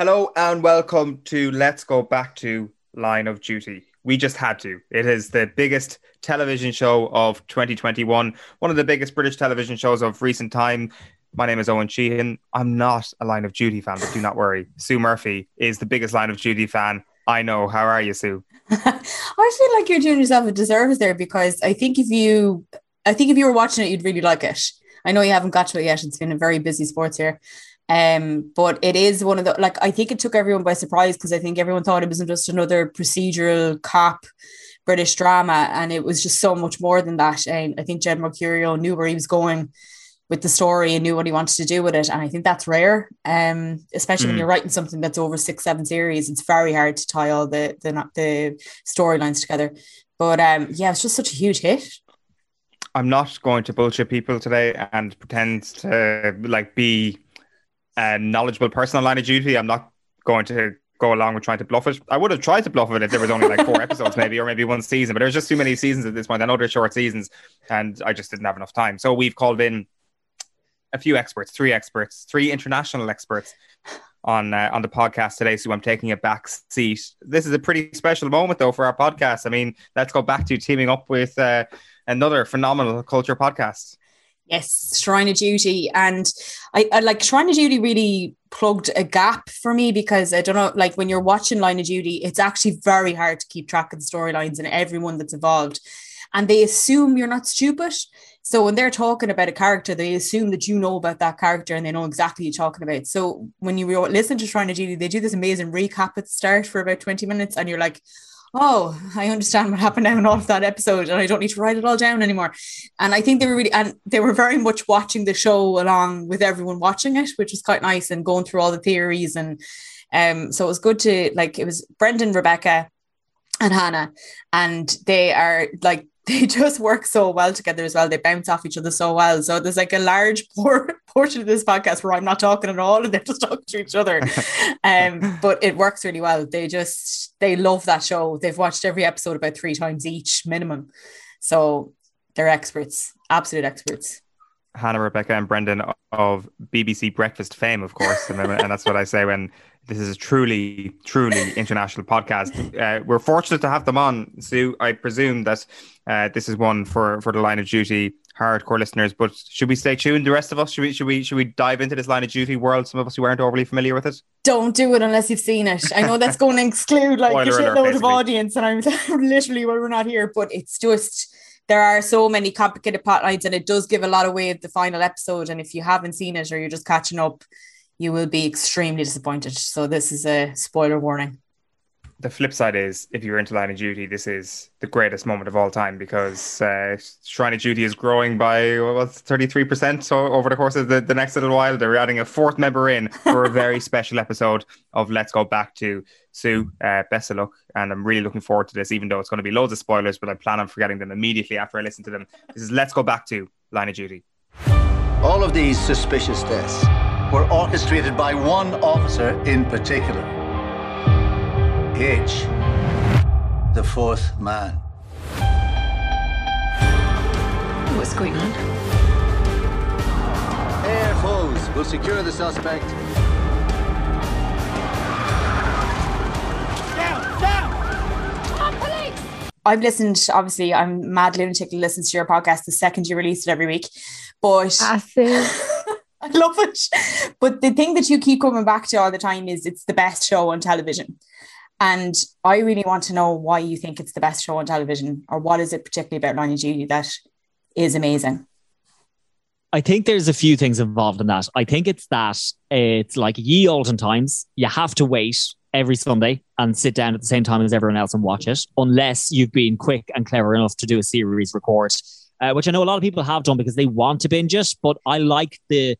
Hello and welcome to Let's Go Back to Line of Duty. We just had to. It is the biggest television show of 2021, one of the biggest British television shows of recent time. My name is Owen Sheehan. I'm not a Line of Duty fan, but do not worry. Sue Murphy is the biggest Line of Duty fan I know. How are you, Sue? I feel like you're doing yourself a disservice there because I think if you, I think if you were watching it, you'd really like it. I know you haven't got to it yet. It's been a very busy sports year. Um, but it is one of the like I think it took everyone by surprise because I think everyone thought it was just another procedural cop British drama, and it was just so much more than that. And I think Jed Mercurio knew where he was going with the story and knew what he wanted to do with it. And I think that's rare. Um, especially mm. when you're writing something that's over six, seven series, it's very hard to tie all the the, the storylines together. But um, yeah, it's just such a huge hit. I'm not going to bullshit people today and pretend to like be a knowledgeable person on line of duty. I'm not going to go along with trying to bluff it. I would have tried to bluff it if there was only like four episodes, maybe, or maybe one season, but there's just too many seasons at this point. I know they're short seasons, and I just didn't have enough time. So we've called in a few experts, three experts, three international experts on uh, on the podcast today. So I'm taking a back seat. This is a pretty special moment, though, for our podcast. I mean, let's go back to teaming up with uh, another phenomenal culture podcast. Yes, Shrine of Duty. And I, I, like Shrine of Duty really plugged a gap for me because I don't know, like when you're watching Line of Duty, it's actually very hard to keep track of the storylines and everyone that's involved. And they assume you're not stupid. So when they're talking about a character, they assume that you know about that character and they know exactly what you're talking about. So when you listen to Shrine of Duty, they do this amazing recap at the start for about 20 minutes and you're like, oh, I understand what happened now in all of that episode, and I don't need to write it all down anymore. And I think they were really, and they were very much watching the show along with everyone watching it, which was quite nice, and going through all the theories. And um, so it was good to like, it was Brendan, Rebecca, and Hannah, and they are like they just work so well together as well. They bounce off each other so well. So there's like a large por- portion of this podcast where I'm not talking at all and they're just talking to each other. um, but it works really well. They just they love that show. They've watched every episode about three times each minimum. So they're experts, absolute experts. Hannah, Rebecca, and Brendan of BBC Breakfast fame, of course, and, and that's what I say when this is a truly, truly international podcast. Uh, we're fortunate to have them on, Sue. I presume that uh, this is one for for the line of duty hardcore listeners. But should we stay tuned? The rest of us should we should we should we dive into this line of duty world? Some of us who aren't overly familiar with it. Don't do it unless you've seen it. I know that's going to exclude like Spoiler a shitload of audience, and I'm literally why we're not here. But it's just there are so many complicated plot lines, and it does give a lot away of the final episode. And if you haven't seen it or you're just catching up you will be extremely disappointed. So this is a spoiler warning. The flip side is, if you're into Line of Duty, this is the greatest moment of all time because uh, Shrine of Duty is growing by what's 33% so over the course of the, the next little while. They're adding a fourth member in for a very special episode of Let's Go Back to Sue. Uh, best of luck, and I'm really looking forward to this, even though it's going to be loads of spoilers, but I plan on forgetting them immediately after I listen to them. This is Let's Go Back to Line of Duty. All of these suspicious deaths were orchestrated by one officer in particular. H, the fourth man. What's going on? AFOs will secure the suspect. I've listened, obviously, I'm mad lunatic listens to your podcast the second you release it every week. But I see. I love it. But the thing that you keep coming back to all the time is it's the best show on television. And I really want to know why you think it's the best show on television, or what is it particularly about Line of Duty that is amazing? I think there's a few things involved in that. I think it's that it's like ye olden times. You have to wait every Sunday and sit down at the same time as everyone else and watch it, unless you've been quick and clever enough to do a series record, uh, which I know a lot of people have done because they want to binge it. But I like the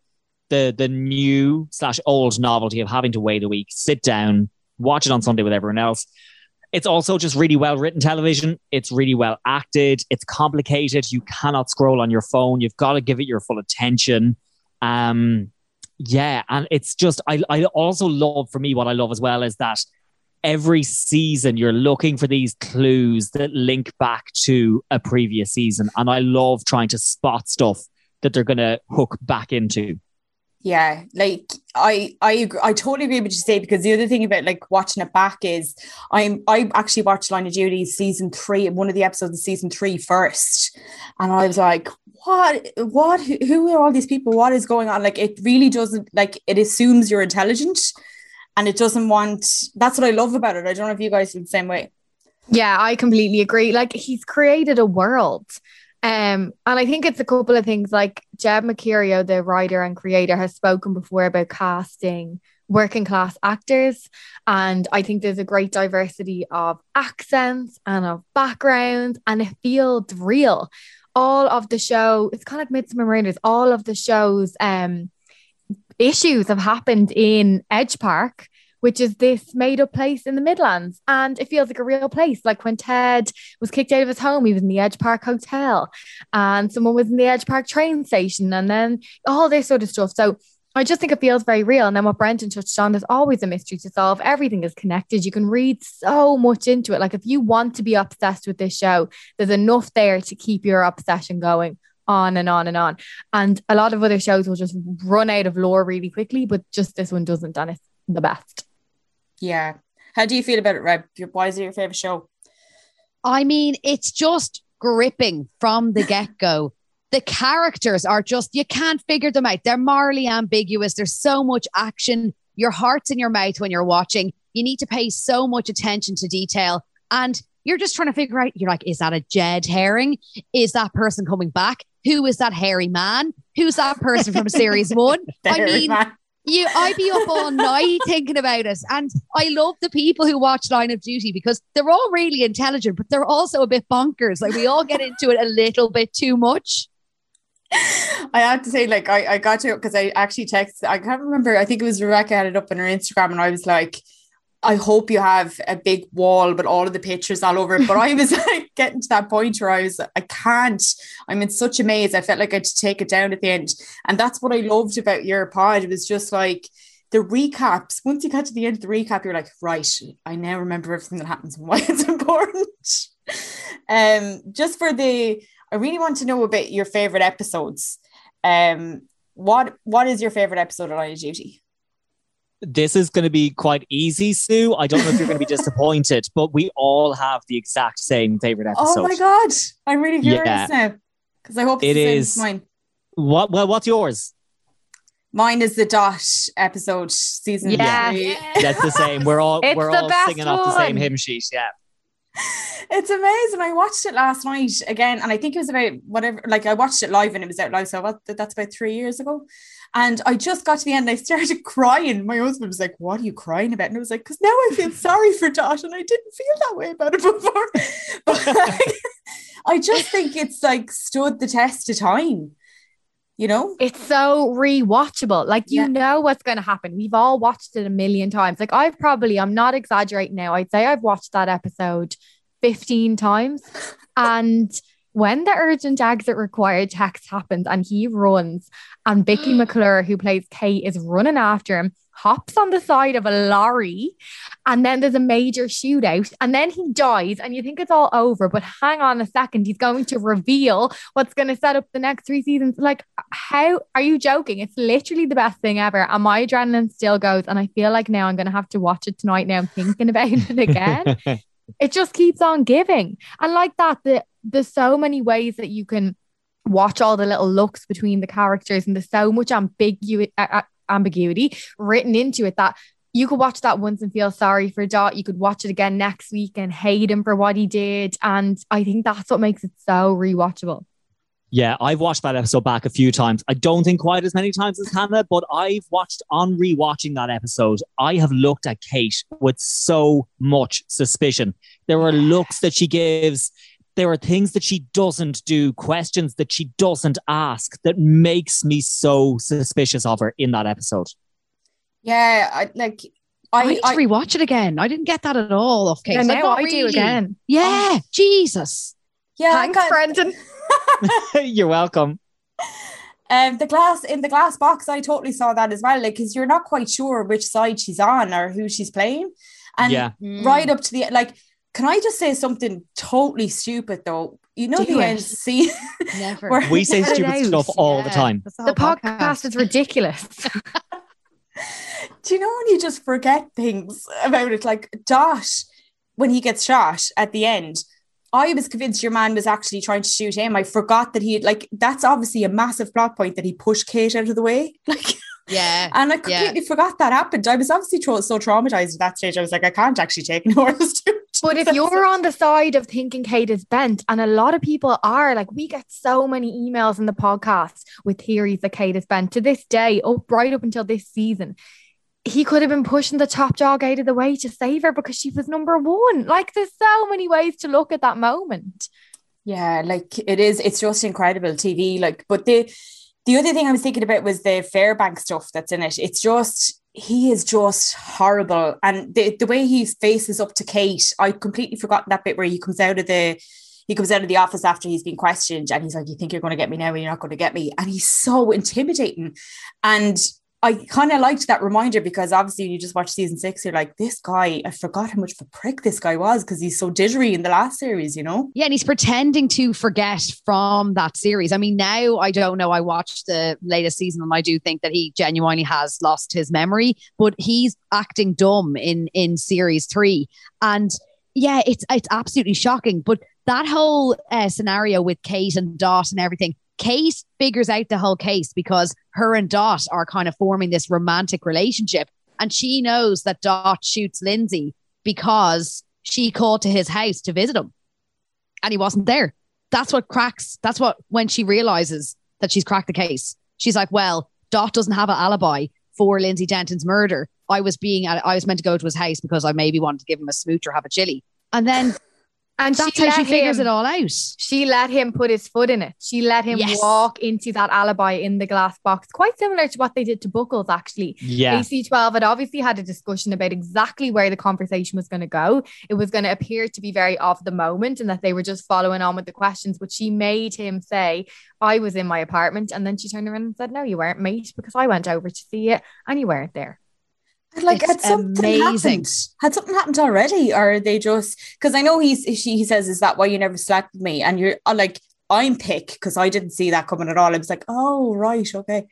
the the new slash old novelty of having to wait a week, sit down, watch it on Sunday with everyone else. It's also just really well written television. It's really well acted. It's complicated. You cannot scroll on your phone. You've got to give it your full attention. Um, yeah, and it's just I I also love for me what I love as well is that every season you're looking for these clues that link back to a previous season, and I love trying to spot stuff that they're going to hook back into. Yeah, like I I I totally agree with you say because the other thing about like watching it back is I'm I actually watched Line of Duty season three one of the episodes of season three first, and I was like, what what who are all these people? What is going on? Like it really doesn't like it assumes you're intelligent, and it doesn't want. That's what I love about it. I don't know if you guys feel the same way. Yeah, I completely agree. Like he's created a world. Um, and I think it's a couple of things like Jed Mercurio, the writer and creator, has spoken before about casting working class actors. And I think there's a great diversity of accents and of backgrounds, and it feels real. All of the show, it's kind of like Midsomer Murders, all of the show's um issues have happened in Edge Park which is this made up place in the Midlands. And it feels like a real place. Like when Ted was kicked out of his home, he was in the Edge Park Hotel, and someone was in the Edge Park train station, and then all this sort of stuff. So I just think it feels very real. And then what Brendan touched on, there's always a mystery to solve. Everything is connected. You can read so much into it. Like if you want to be obsessed with this show, there's enough there to keep your obsession going on and on and on. And a lot of other shows will just run out of lore really quickly, but just this one doesn't, and it's the best. Yeah. How do you feel about it, Reb? Why is it your favorite show? I mean, it's just gripping from the get go. the characters are just, you can't figure them out. They're morally ambiguous. There's so much action. Your heart's in your mouth when you're watching. You need to pay so much attention to detail. And you're just trying to figure out, you're like, is that a Jed Herring? Is that person coming back? Who is that hairy man? Who's that person from series one? I mean, man you I'd be up all night thinking about it. And I love the people who watch Line of Duty because they're all really intelligent, but they're also a bit bonkers. Like we all get into it a little bit too much. I have to say, like, I, I got to because I actually texted, I can't remember, I think it was Rebecca had it up on her Instagram, and I was like, I hope you have a big wall, but all of the pictures all over it. But I was like getting to that point where I was, I can't, I'm in such a maze. I felt like I had to take it down at the end. And that's what I loved about your pod. It was just like the recaps. Once you got to the end of the recap, you're like, right, I now remember everything that happens and why it's important. um, just for the, I really want to know about your favorite episodes. Um, what what is your favorite episode of Line of Duty? This is going to be quite easy, Sue. I don't know if you're going to be disappointed, but we all have the exact same favorite oh episode. Oh my god, I'm really curious yeah. now because I hope it is mine. What? Well, what's yours? Mine is the dot episode season. Yeah, three. that's the same. We're all it's we're all singing one. off the same hymn sheet. Yeah. It's amazing. I watched it last night again, and I think it was about whatever. Like I watched it live, and it was out live. So what? That's about three years ago. And I just got to the end and I started crying. My husband was like, What are you crying about? And I was like, Because now I feel sorry for Dot. And I didn't feel that way about it before. But like, I just think it's like stood the test of time. You know, it's so rewatchable. Like, you yeah. know what's going to happen. We've all watched it a million times. Like, I've probably, I'm not exaggerating now. I'd say I've watched that episode 15 times. And when the urgent exit required text happens and he runs and Vicky McClure, who plays Kate, is running after him, hops on the side of a lorry, and then there's a major shootout, and then he dies, and you think it's all over, but hang on a second, he's going to reveal what's going to set up the next three seasons. Like, how are you joking? It's literally the best thing ever, and my adrenaline still goes, and I feel like now I'm going to have to watch it tonight. Now I'm thinking about it again. it just keeps on giving, and like that, the there's so many ways that you can watch all the little looks between the characters and there's so much ambiguity uh, ambiguity written into it that you could watch that once and feel sorry for Dot. You could watch it again next week and hate him for what he did. And I think that's what makes it so rewatchable. Yeah, I've watched that episode back a few times. I don't think quite as many times as Hannah, but I've watched on rewatching that episode. I have looked at Kate with so much suspicion. There are looks that she gives there are things that she doesn't do, questions that she doesn't ask that makes me so suspicious of her in that episode. Yeah, I like I, I need I, to rewatch it again. I didn't get that at all off case. Yeah, now I, I really. do again. Yeah, oh. Jesus. Yeah, thanks, got... Brendan. You're welcome. Um, the glass in the glass box, I totally saw that as well. Like, because you're not quite sure which side she's on or who she's playing, and yeah. right up to the like can I just say something totally stupid though? you know Do the it. end scene Never. We say stupid out. stuff all the time. that's The whole podcast is ridiculous. Do you know when you just forget things about it? Like Dot, when he gets shot at the end, I was convinced your man was actually trying to shoot him. I forgot that he like that's obviously a massive plot point that he pushed Kate out of the way. Like, Yeah. and I completely forgot that happened. I was obviously tro- so traumatized at that stage. I was like, I can't actually take any more of this. dude. But if you're on the side of thinking Kate is bent, and a lot of people are, like we get so many emails in the podcast with theories that Kate is bent to this day, up right up until this season. He could have been pushing the top dog out of the way to save her because she was number one. Like there's so many ways to look at that moment. Yeah, like it is. It's just incredible TV. Like, but the the other thing I was thinking about was the Fairbank stuff that's in it. It's just he is just horrible, and the the way he faces up to Kate, I'd completely forgotten that bit where he comes out of the he comes out of the office after he's been questioned, and he's like, "You think you're going to get me now, and you're not going to get me," and he's so intimidating, and. I kind of liked that reminder because obviously you just watch season six, you're like, this guy, I forgot how much of a prick this guy was because he's so didgery in the last series, you know? Yeah, and he's pretending to forget from that series. I mean, now I don't know. I watched the latest season and I do think that he genuinely has lost his memory, but he's acting dumb in in series three. And yeah, it's it's absolutely shocking. But that whole uh, scenario with Kate and Dot and everything, Kate figures out the whole case because her and Dot are kind of forming this romantic relationship. And she knows that Dot shoots Lindsay because she called to his house to visit him and he wasn't there. That's what cracks. That's what when she realizes that she's cracked the case, she's like, "Well, Dot doesn't have an alibi for Lindsay Denton's murder. I was being, I was meant to go to his house because I maybe wanted to give him a smooch or have a chili." And then And that's she how she let figures him- it all out. She let him put his foot in it. She let him Yes. walk into that alibi in the glass box. Quite similar to what they did to Buckells, actually. Yeah. AC12 had obviously had a discussion about exactly where the conversation was going to go. It was going to appear to be very of the moment and that they were just following on with the questions. But she made him say, I was in my apartment. And then she turned around and said, No, you weren't, mate, because I went over to see it and you weren't there. Like It's had something amazing. happened had something happened already or are they just because i know he's she he says is that why you never slept with me? And you're uh, like i'm pick because i didn't see that coming at all. I was like oh right okay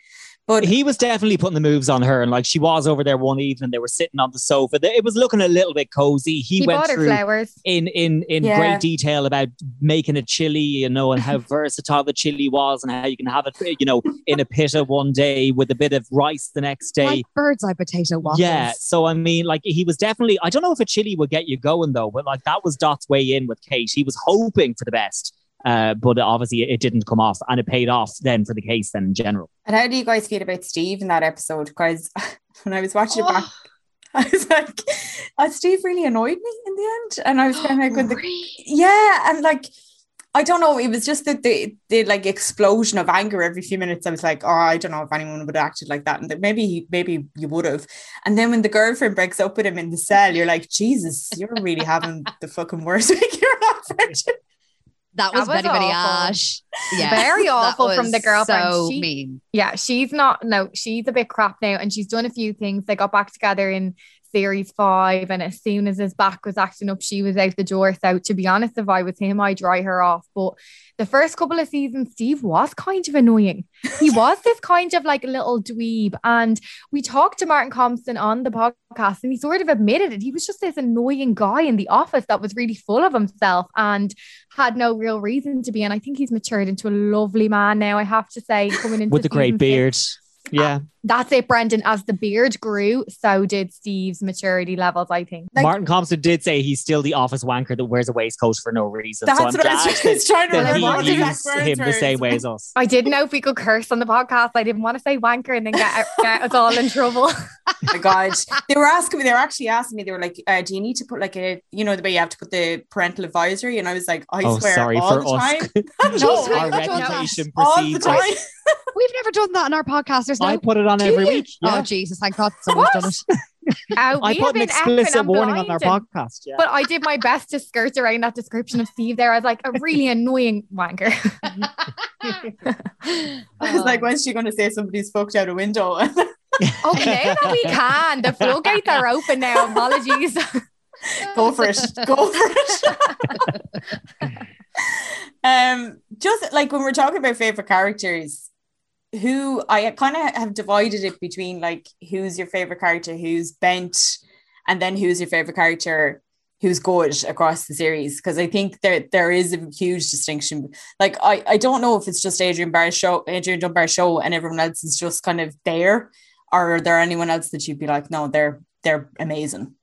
but he was definitely putting the moves on her, and like she was over there one evening, they were sitting on the sofa. It was looking a little bit cozy. He, He, went bought her through flowers. in in in Yeah. great detail about making a chili, you know, and how versatile the chili was, and how you can have it, you know, in a pitta one day with a bit of rice the next day. Like bird's eye potato waffles. Yeah, so I mean, like he was definitely. I don't know if a chili would get you going though, but like that was Dot's way in with Kate. He was hoping for the best, uh, but obviously it didn't come off, and it paid off then for the case then in general. and how do you guys feel about steve in that episode because when i was watching it back Oh, i was like uh, steve really annoyed me in the end and i was kind of like the yeah and like I don't know. It was just that the the like explosion of anger every few minutes. I was like, oh, I don't know if anyone would have acted like that, and that maybe he- maybe you would have. And then when the girlfriend breaks up with him in the cell, you're like, Jesus, you're really having the fucking worst week of your life. aren't? That That was, was very, very awful. ash. Yeah. Very That awful from the girlfriend. So She- mean. Yeah, she's not. No, she's a bit crap now, and she's done a few things. They got back together in series five, and as soon as his back was acting up, she was out the door. So, to be honest, if I was him, I'd dry her off. But the first couple of seasons, Steve was kind of annoying. He was this kind of like little dweeb, and we talked to Martin Compston on the podcast, and he sort of admitted it. He was just this annoying guy in the office that was really full of himself and had no real reason to be. And I think he's matured into a lovely man now. I have to say, coming into With the great season six. Beard, yeah. That's it, Brendan. As the beard grew, so did Steve's maturity levels, I think. Like- Martin Compston did say he's still the office wanker that wears a waistcoat for no reason. That's so I'm what I was trying to that remember. he the used him the words same way as us. I didn't know if we could curse on the podcast. I didn't want to say wanker and then get, get us all in trouble. Oh my god they were asking me they were actually asking me they were like uh, do you need to put like a you know the way you have to put the parental advisory and i was like i oh, swear sorry all for the us. time No, no, Our I don't know. reputation all the time us. We've never done that in our podcast. There's I put it on Do every you? week. Yeah. Oh Jesus! Thank God someone's done it. Uh, I put an explicit warning on our podcast. Yeah. But I did my best to skirt around that description of Steve there. I was like, a really annoying wanker. i was like when's she going to say somebody's fucked out a window okay, now we can. The floodgates are open now. Apologies. go for it go for it Um, just like when we're talking about favorite characters, who I kind of have divided it between like who's your favorite character, who's bent, and then who's your favorite character who's good across the series because I think there there is a huge distinction. Like I, I don't know if it's just Adrian Barr's show, Adrian Dunbar's show, and everyone else is just kind of there, or are there anyone else that you'd be like, no, they're they're amazing.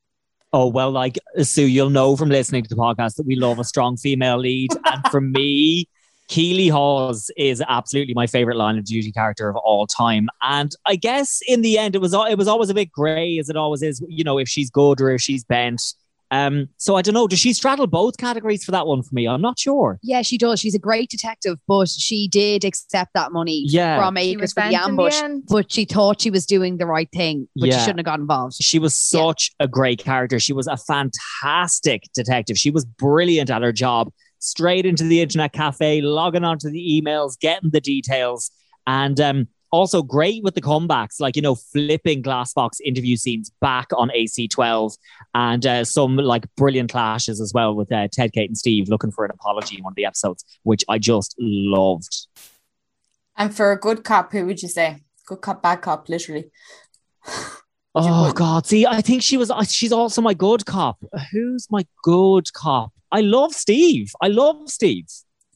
Oh well, like Sue, you'll know from listening to the podcast that we love a strong female lead, and for me, Keeley Hawes is absolutely my favorite line of duty character of all time. And I guess in the end, it was it was always a bit grey, as it always is. You know, if she's good or if she's bent. Um, so I don't know. Does she straddle both categories for that one for me? I'm not sure. Yeah, she does. She's a great detective, but she did accept that money Yeah. from She Akers was for the bent in the ambush. but she thought she was doing the right thing, but Yeah. she shouldn't have got involved. She was such a great character. She was a fantastic detective. She was brilliant at her job. Straight into the internet cafe, logging onto the emails, getting the details, and um, also great with the comebacks, like you know, flipping Glassbox interview scenes back on AC12, and uh, some like brilliant clashes as well with uh, Ted, Kate, and Steve looking for an apology in one of the episodes, which I just loved. And for a good cop, who would you say? Good cop, bad cop, literally. Oh God! See, I think she was. uh, She's also my good cop. Who's my good cop? I love Steve. I love Steve.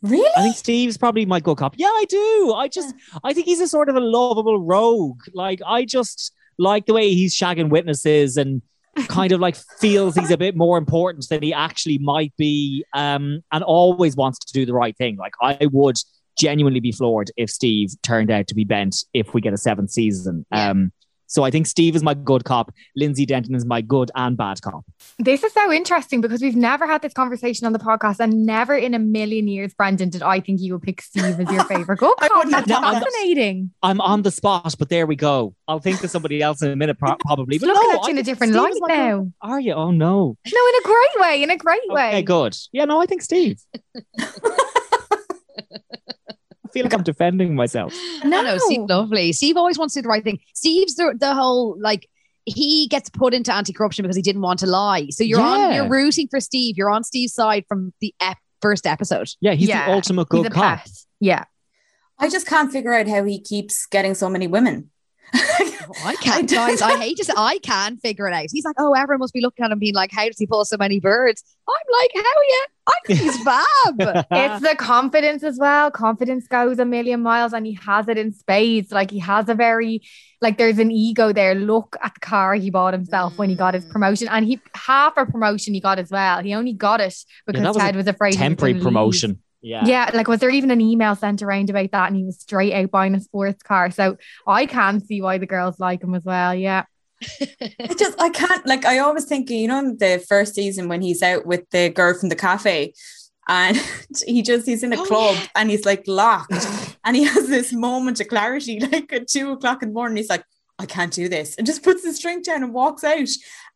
Really? I think Steve's probably my good cop. Yeah, I do. I just, I think he's a sort of a lovable rogue. Like, I just like the way he's shagging witnesses and kind of like feels he's a bit more important than he actually might be, um, and always wants to do the right thing. Like, I would genuinely be floored if Steve turned out to be bent if we get a seventh season. Yeah. So I think Steve is my good cop. Lindsay Denton is my good and bad cop. This is so interesting because we've never had this conversation on the podcast, and never in a million years, Brendan, did I think you would pick Steve as your favorite. Go, I wouldn't have That's thought that. fascinating. I'm on the spot, but there we go. I'll think of somebody else in a minute, pro- probably. But Looking no, at you in a different Steve light is good- now. Are you? Oh no. No, in a great way. In a great way. Okay, good. Yeah, no, I think Steve. I feel like I'm defending myself. No, no, No. Steve, lovely. Steve always wants to do the right thing. Steve's the, the whole like he gets put into anti-corruption because he didn't want to lie. So you're on, you're rooting for Steve. You're on Steve's side from the ep- first episode. Yeah, he's Yeah, the ultimate good cop. pet. Yeah. I just can't figure out how he keeps getting so many women. I can't, guys. I hate to say, I can figure it out. He's like, oh, everyone must be looking at him being like, how does he pull so many birds? I'm like, hell yeah, I think he's fab. It's the confidence as well. Confidence goes a million miles and he has it in spades. Like he has a very like there's an ego there. Look at the car he bought himself when he got his Mm. promotion. And he half a promotion he got as well. He only got it because that was Ted was afraid Temporary gonna leave. Promotion. Yeah. Yeah, like was there even an email sent around about that and he was straight out buying a sports car. So I can see why the girls like him as well. Yeah. I just I can't like I always think you know in the first season when he's out with the girl from the cafe and he just he's in a Oh, club yeah. and he's like locked and he has this moment of clarity like at two o'clock in the morning he's like I can't do this and just puts his drink down and walks out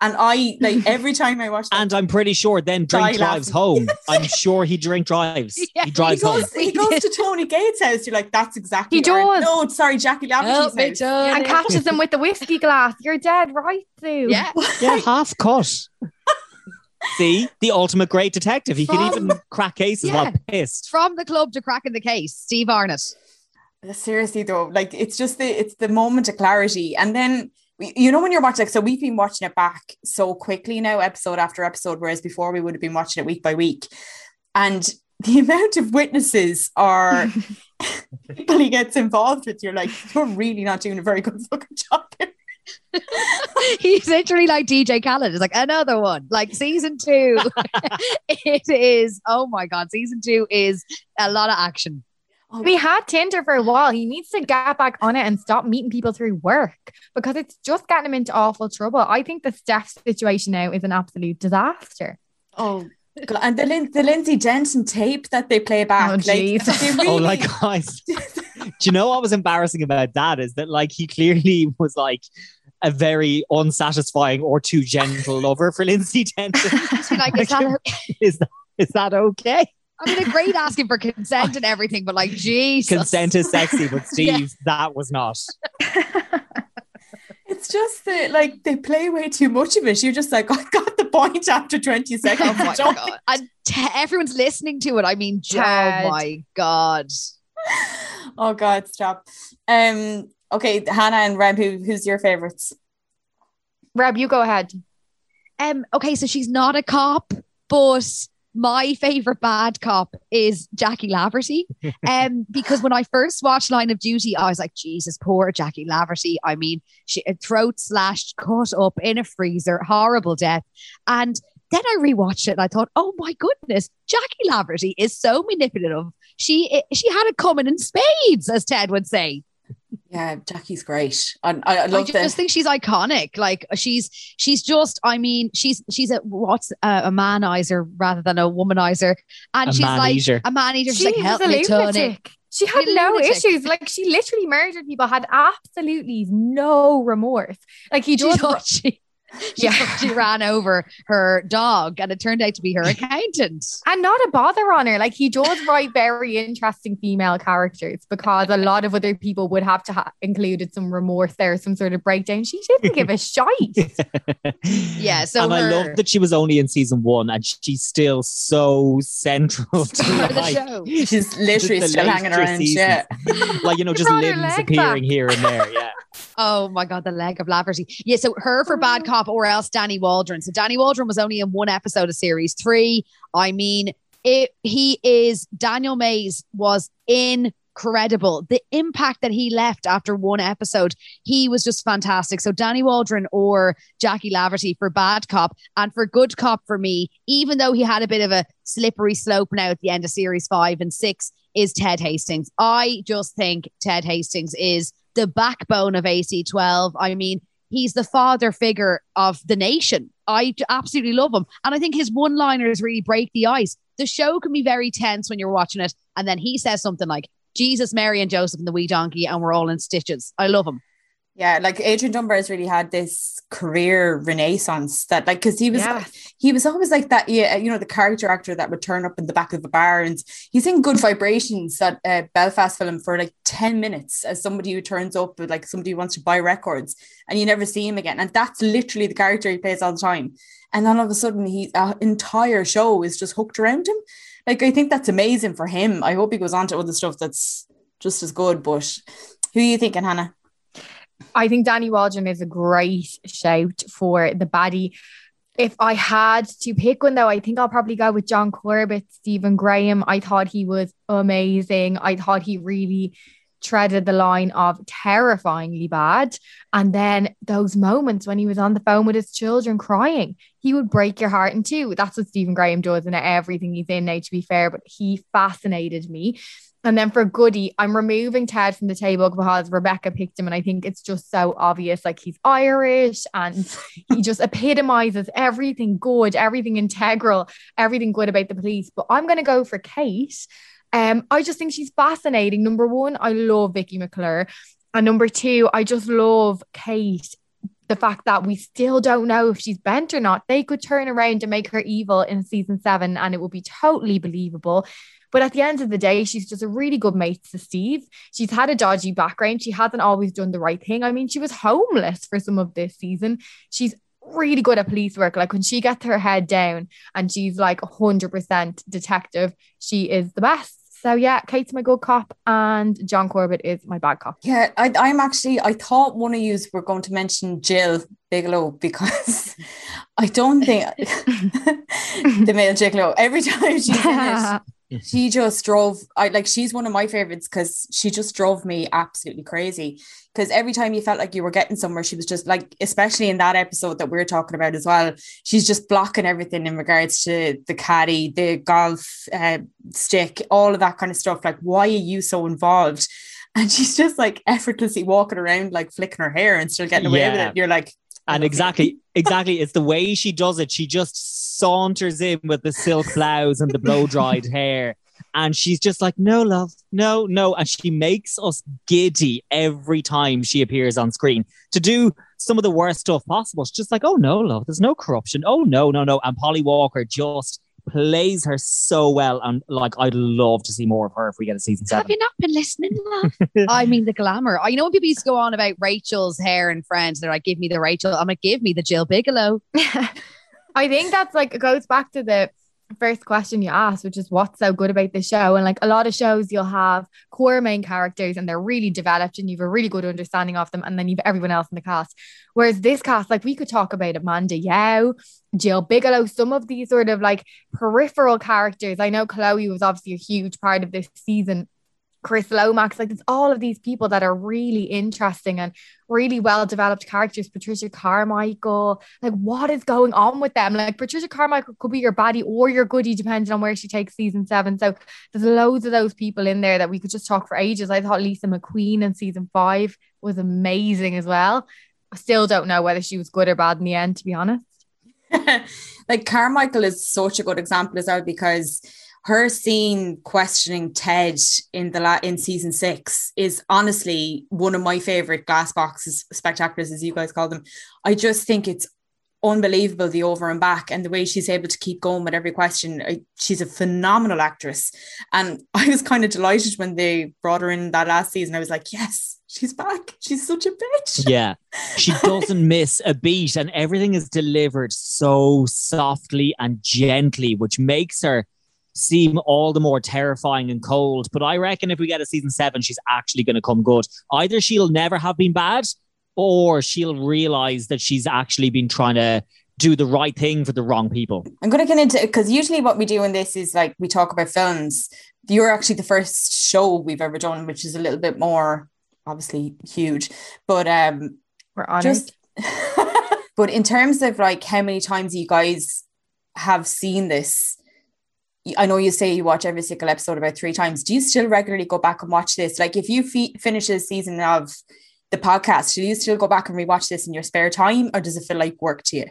and I like every time I watch that And I'm pretty sure then drink drives laughing. home. I'm sure he drink drives. Yeah, he he drives he home. goes, he goes to Tony Gates' house. You're like, that's exactly. He or- does. No, sorry, Jackie Help me, Laverty's house. Tony. And catches him with the whiskey glass. You're dead right, Sue. Yeah. Yeah, half cut. See, the ultimate great detective. He could From- even crack cases Yeah. while pissed. From the club to cracking the case, Steve Arnott. Seriously though, like it's just the it's the moment of clarity, and then you know when you're watching. Like, so we've been watching it back so quickly now, episode after episode, whereas before we would have been watching it week by week, and the amount of witnesses are people he gets involved with, you're like, you're really not doing a very good fucking job. here." He's literally like DJ Khaled. It's like another one, like season two. it is. Oh my god, season two is a lot of action. Oh, we had Tinder for a while. He needs to get back on it and stop meeting people through work because it's just getting him into awful trouble. I think the Steph situation now is an absolute disaster. Oh. God. And the Lin- the Lindsay Denton tape that they play back, Oh, like jeez. they oh, really, Oh, like guys. Do you know what was embarrassing about that? Is that like he clearly was like a very unsatisfying or too gentle lover for Lindsay be like, is that? is that is that okay? I mean, a great asking for consent and everything, but like, Jesus, Consent is sexy, but Yeah. Steve, that was not. It's just that like they play way too much of it. You're just like, I got the point after 20 seconds. Oh my god! And t- everyone's listening to it. I mean, Ted. oh my god! Oh God, stop. Um, okay, Hannah and Reb, who, who's your favorites? Reb, you go ahead. Um, okay, so she's not a cop, but my favorite bad cop is Jackie Laverty. Um, because when I first watched Line of Duty, I was like, Jesus, poor Jackie Laverty. I mean, she uh, throat slashed, cut up in a freezer, horrible death. And then I rewatched it and I thought, oh my goodness, Jackie Laverty is so manipulative. She she had it coming in spades, as Ted would say. Yeah, Jackie's great. And I, I I love ju- the just think she's iconic. Like uh, she's she's just. I mean, she's she's a what's a, a manizer rather than a womanizer, and A she's like man-eater. a man eater. She's She like, was help a me, Tony. lunatic. She had A no lunatic. issues. Like she literally murdered people, had absolutely no remorse. Like he She just thought she, she, Yeah. she ran over her dog, and it turned out to be her accountant. and not a bother on her. Like he does write very interesting female characters because a lot of other people would have to ha- included some remorse there, some sort of breakdown. She didn't give a shite. Yeah, so and I love that she was only in season one and she's still so central to the like, show. she's literally still hanging around. seasons. Yeah. like you know just limbs appearing back. here and there yeah Oh my god, the leg of Laverty. Yeah, so her for bad oh. cop or else Danny Waldron. So Danny Waldron was only in one episode of series three. I mean, it he is Daniel Mays was incredible. The impact that he left after one episode, he was just fantastic. So Danny Waldron or Jackie Laverty for bad cop and for good cop for me, even though he had a bit of a slippery slope now at the end of series five and six, is Ted Hastings. I just think Ted Hastings is the backbone of AC12. I mean, he's the father figure of the nation. I absolutely love him. And I think his one liners really break the ice. The show can be very tense when you're watching it. And then he says something like, Jesus, Mary, and Joseph and the wee donkey, and we're all in stitches. I love him. Yeah, like Adrian Dunbar has really had this career renaissance that like because he was Yeah. he was always like that yeah you know the character actor that would turn up in the back of a bar and he's in Good Vibrations that uh, Belfast film for like 10 minutes as somebody who turns up with like somebody who wants to buy records and you never see him again. And that's literally the character he plays all the time. And then all of a sudden he uh, entire show is just hooked around him. Like I think that's amazing for him. I hope he goes on to other stuff that's just as good but who are you thinking Hannah I think Danny Waldron is a great shout for the baddie. If I had to pick one though, I think I'll probably go with John Corbett, Stephen Graham. I thought he was amazing. I thought he really treaded the line of terrifyingly bad. And then those moments when he was on the phone with his children crying, he would break your heart in two. That's what Stephen Graham does in everything he's in now, to be fair, but he fascinated me. And then for Goody, I'm removing Ted from the table because Rebecca picked him. And I think it's just so obvious. Like he's Irish and he just epitomizes everything good, everything integral, everything good about the police. But I'm going to go for Kate. Um, I just think she's fascinating. Number one, I love Vicky McClure. And number two, I just love Kate. The fact that we still don't know if she's bent or not. They could turn around and make her evil in season seven, and it would be totally believable. But at the end of the day, she's just a really good mate to Steve. She's had a dodgy background. She hasn't always done the right thing. I mean, she was homeless for some of this season. She's really good at police work. Like when she gets her head down and she's like 100% detective, she is the best. So yeah, Kate's my good cop and John Corbett is my bad cop. Yeah, I, I'm actually, I thought one of you were going to mention Gill Biggeloe because I don't think the male Biggeloe, every time she's in it, she just drove, I like, she's one of my favorites because she just drove me absolutely crazy. Because every time you felt like you were getting somewhere, she was just like, especially in that episode that we're talking about as well, she's just blocking everything in regards to the caddy, the golf uh, stick, all of that kind of stuff. Like, why are you so involved? And she's just like effortlessly walking around, like flicking her hair and still getting away with it. You're like, and exactly exactly it's the way she does it she just saunters in with the silk blouse and the blow dried hair and she's just like no love no no and she makes us giddy every time she appears on screen to do some of the worst stuff possible she's just like oh no love there's no corruption oh no no no and polly walker just plays her so well and like i'd love to see more of her if we get a season seven. Have seven you not been listening, love? I mean, the glamour. I you know when people used to go on about Rachel's hair and friends, they're like, give me the Rachel. I'm like, give me the Gill Biggeloe. I think that's like it goes back to the first question you asked, which is what's so good about the show. And like a lot of shows, you'll have core main characters and they're really developed and you've a really good understanding of them. And then you've everyone else in the cast. Whereas this cast, like we could talk about Amanda Yao, Gill Biggeloe, some of these sort of like peripheral characters. I know Chloe was obviously a huge part of this season. Chris Lomax, like it's all of these people that are really interesting and really well developed characters. Patricia Carmichael, like what is going on with them? Like Patricia Carmichael could be your baddie or your goodie, depending on where she takes season seven. So there's loads of those people in there that we could just talk for ages. I thought Lisa McQueen in season five was amazing as well. I still don't know whether she was good or bad in the end, to be honest. like Carmichael is such a good example as well because her scene questioning Ted in the la- in season six is honestly one of my favorite glass boxes spectaculars, as you guys call them. I just think it's unbelievable the over and back and the way she's able to keep going with every question. I, she's a phenomenal actress, and I was kind of delighted when they brought her in that last season. I was like, yes, she's back. She's such a bitch. Yeah. She doesn't miss a beat and everything is delivered so softly and gently, which makes her seem all the more terrifying and cold. But I reckon if we get a season seven, she's actually going to come good. Either she'll never have been bad or she'll realize that she's actually been trying to do the right thing for the wrong people. I'm going to get into it because usually what we do in this is like we talk about films. You're actually the first show we've ever done, which is a little bit more obviously huge, but um, We're honest. just but in terms of like how many times you guys have seen this I know you say you watch every single episode about three times. Do you still regularly go back and watch this? Like, if you fe- finish a season of the podcast, do you still go back and rewatch this in your spare time, or does it feel like work to you?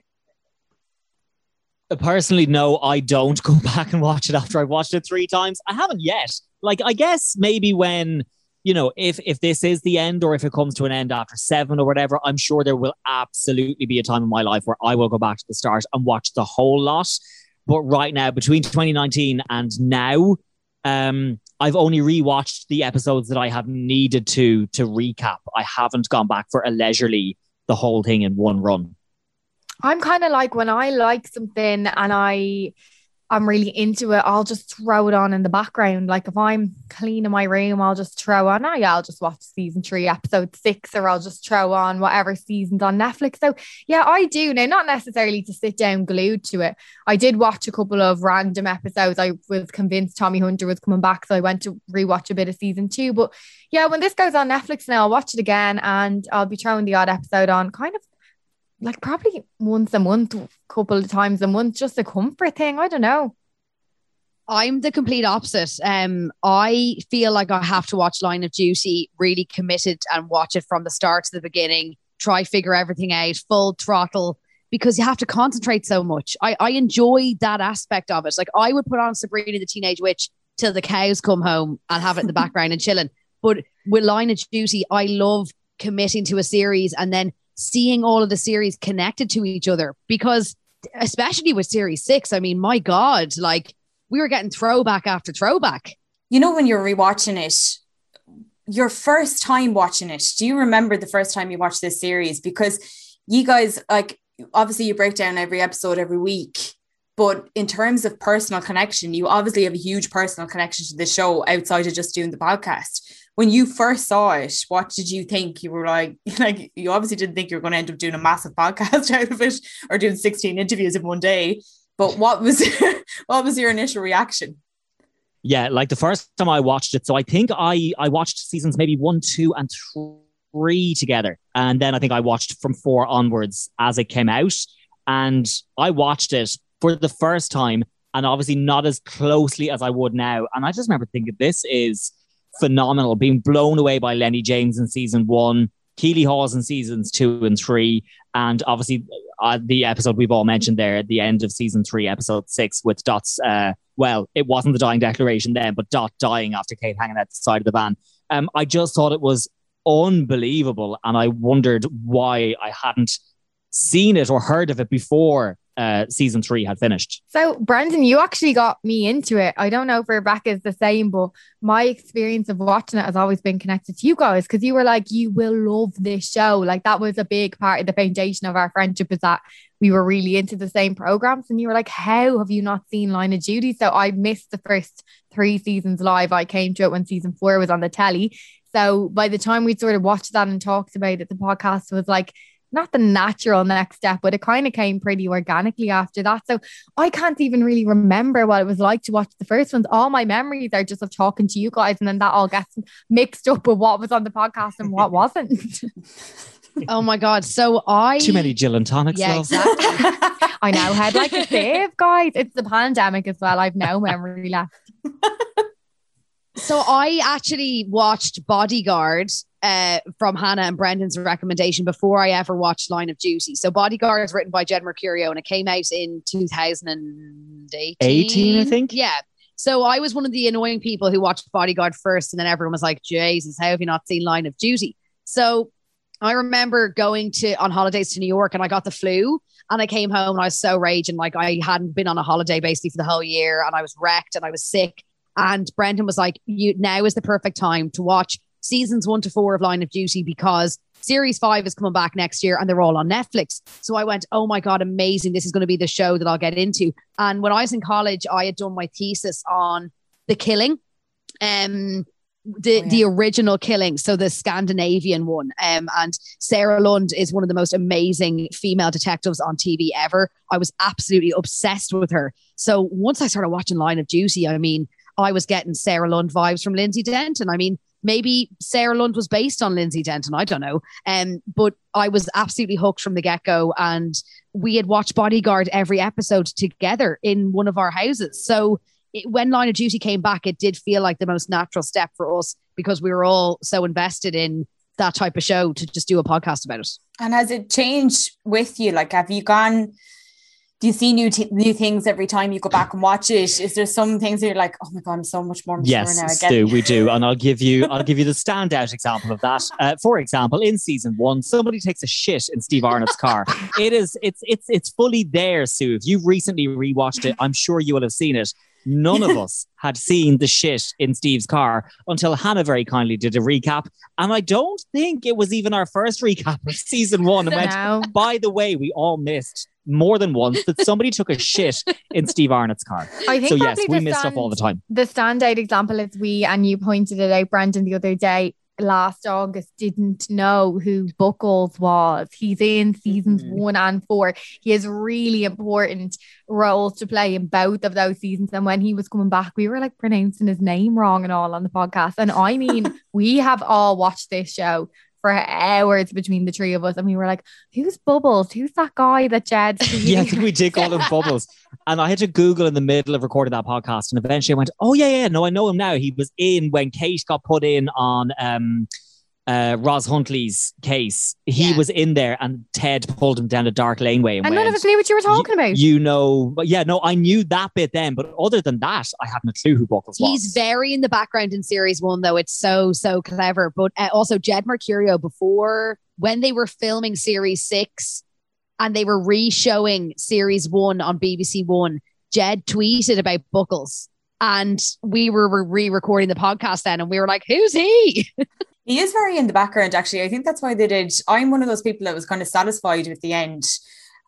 Uh, personally, no, I don't go back and watch it after I've watched it three times. I haven't yet. Like, I guess maybe when you know, if if this is the end or if it comes to an end after seven or whatever, I'm sure there will absolutely be a time in my life where I will go back to the start and watch the whole lot. But right now, between 2019 and now, um, I've only rewatched the episodes that I have needed to to recap. I haven't gone back for a leisurely the whole thing in one run. I'm kind of like when I like something and I I'm really into it, I'll just throw it on in the background. Like if I'm cleaning my room, I'll just throw on, oh yeah, I'll just watch season three, episode six, or I'll just throw on whatever season's on Netflix. So yeah, I do now, not necessarily to sit down glued to it. I did watch a couple of random episodes. I was convinced Tommy Hunter was coming back, so I went to rewatch a bit of season two. But yeah, when this goes on Netflix now, I'll watch it again and I'll be throwing the odd episode on kind of like probably once a month, couple of times a month, just a comfort thing. I don't know. I'm the complete opposite. Um, I feel like I have to watch Line of Duty, really committed and watch it from the start to the beginning, try figure everything out, full throttle, because you have to concentrate so much. I, I enjoy that aspect of it. Like I would put on Sabrina the Teenage Witch till the cows come home and have it in the background and chilling. But with Line of Duty, I love committing to a series and then seeing all of the series connected to each other because especially with series six, I mean, my God, like we were getting throwback after throwback. You know, when you're rewatching it, your first time watching it, do you remember the first time you watched this series? Because you guys, like, obviously, you break down every episode every week. But in terms of personal connection, you obviously have a huge personal connection to the show outside of just doing the podcast. When you first saw it, what did you think? You were like, like you obviously didn't think you were going to end up doing a massive podcast out of it or doing 16 interviews in one day. But what was what was your initial reaction? Yeah, like the first time I watched it, so I think I I watched seasons maybe one, two, and three together, and then I think I watched from four onwards as it came out, and I watched it for the first time, and obviously not as closely as I would now, and I just remember thinking this is phenomenal, being blown away by Lennie James in season one, Keeley Hawes in seasons two and three, and obviously uh, the episode we've all mentioned there at the end of season three, episode six, with Dot's. Uh, well, it wasn't the dying declaration then, but Dot dying after Kate hanging at the side of the van. Um, I just thought it was unbelievable, and I wondered why I hadn't seen it or heard of it before uh, season three had finished. So, Brendan, you actually got me into it. I don't know if Rebecca is the same, but my experience of watching it has always been connected to you guys because you were like, you will love this show. Like, that was a big part of the foundation of our friendship is that we were really into the same programs. And you were like, how have you not seen Line of Duty? So, I missed the first three seasons live. I came to it when season four was on the telly. So, by the time we'd sort of watched that and talked about it, the podcast was like, not the natural next step, but it kind of came pretty organically after that. So I can't even really remember what it was like to watch the first ones. All my memories are just of talking to you guys, and then that all gets mixed up with what was on the podcast and what wasn't. oh my god! So I Too many gin and tonics. Yeah, exactly. I now had like a save, guys. It's the pandemic as well. I've no memory left. So I actually watched Bodyguard uh, from Hannah and Brendan's recommendation before I ever watched Line of Duty. So Bodyguard is written by Jed Mercurio and it came out in 2018. 18, I think. Yeah. So I was one of the annoying people who watched Bodyguard first, and then everyone was like, Jesus, how have you not seen Line of Duty? So I remember going to on holidays to New York and I got the flu and I came home and I was so raging. Like I hadn't been on a holiday basically for the whole year and I was wrecked and I was sick. And Brendan was like, "You now is the perfect time to watch seasons one to four of Line of Duty because series five is coming back next year and they're all on Netflix." So I went, "Oh my god, amazing! This is going to be the show that I'll get into." And when I was in college, I had done my thesis on The Killing, um, the Oh, yeah. the original Killing, so the Scandinavian one. Um, and Sarah Lund is one of the most amazing female detectives on TV ever. I was absolutely obsessed with her. So once I started watching Line of Duty, I mean. I was getting Sarah Lund vibes from Lindsay Denton. I mean, maybe Sarah Lund was based on Lindsay Denton. I don't know. Um, but I was absolutely hooked from the get go. And we had watched Bodyguard every episode together in one of our houses. So it, when Line of Duty came back, it did feel like the most natural step for us because we were all so invested in that type of show to just do a podcast about it. And has it changed with you? Like, have you gone? Do you see new t- new things every time you go back and watch it? Is there some things that you're like, oh my god, I'm so much more mature Yes, now? Stu, we do, and I'll give you I'll give you the standout example of that. Uh, for example, in season one, somebody takes a shit in Steve Arnott's car. it is it's it's it's fully there, Sue. If you've recently rewatched it, I'm sure you will have seen it. None of us had seen the shit in Steve's car until Hannah very kindly did a recap, and I don't think it was even our first recap of season one. And went, by the way, we all missed more than once that somebody took a shit in Steve Arnott's car. I think So yes, we miss stuff all the time. The standout example is we, and you pointed it out, Brandon, the other day. Last August, didn't know who Buckells was. He's in seasons Mhm. one and four. He has really important roles to play in both of those seasons. And when he was coming back, we were like pronouncing his name wrong and all on the podcast. And I mean, we have all watched this show for hours between the three of us, and we were like, "Who's Bubbles? Who's that guy that Jed's?" yeah, I think we did call him Bubbles. And I had to Google in the middle of recording that podcast. And eventually I went, oh, yeah, yeah, no, I know him now. He was in when Kate got put in on um, uh, Roz Huntley's case. He Yeah. was in there and Ted pulled him down a dark laneway. And, and none went, of us knew what you were talking about. You know, but yeah, no, I knew that bit then. But other than that, I had no clue who Buckells was. He's very in the background in series one, though. It's so, so clever. But uh, also, Jed Mercurio, before when they were filming series six and they were re showing series one on BBC One, Jed tweeted about Buckells. And we were re recording the podcast then, and we were like, who's he? He is very in the background, actually. I think that's why they did. I'm one of those people that was kind of satisfied with the end.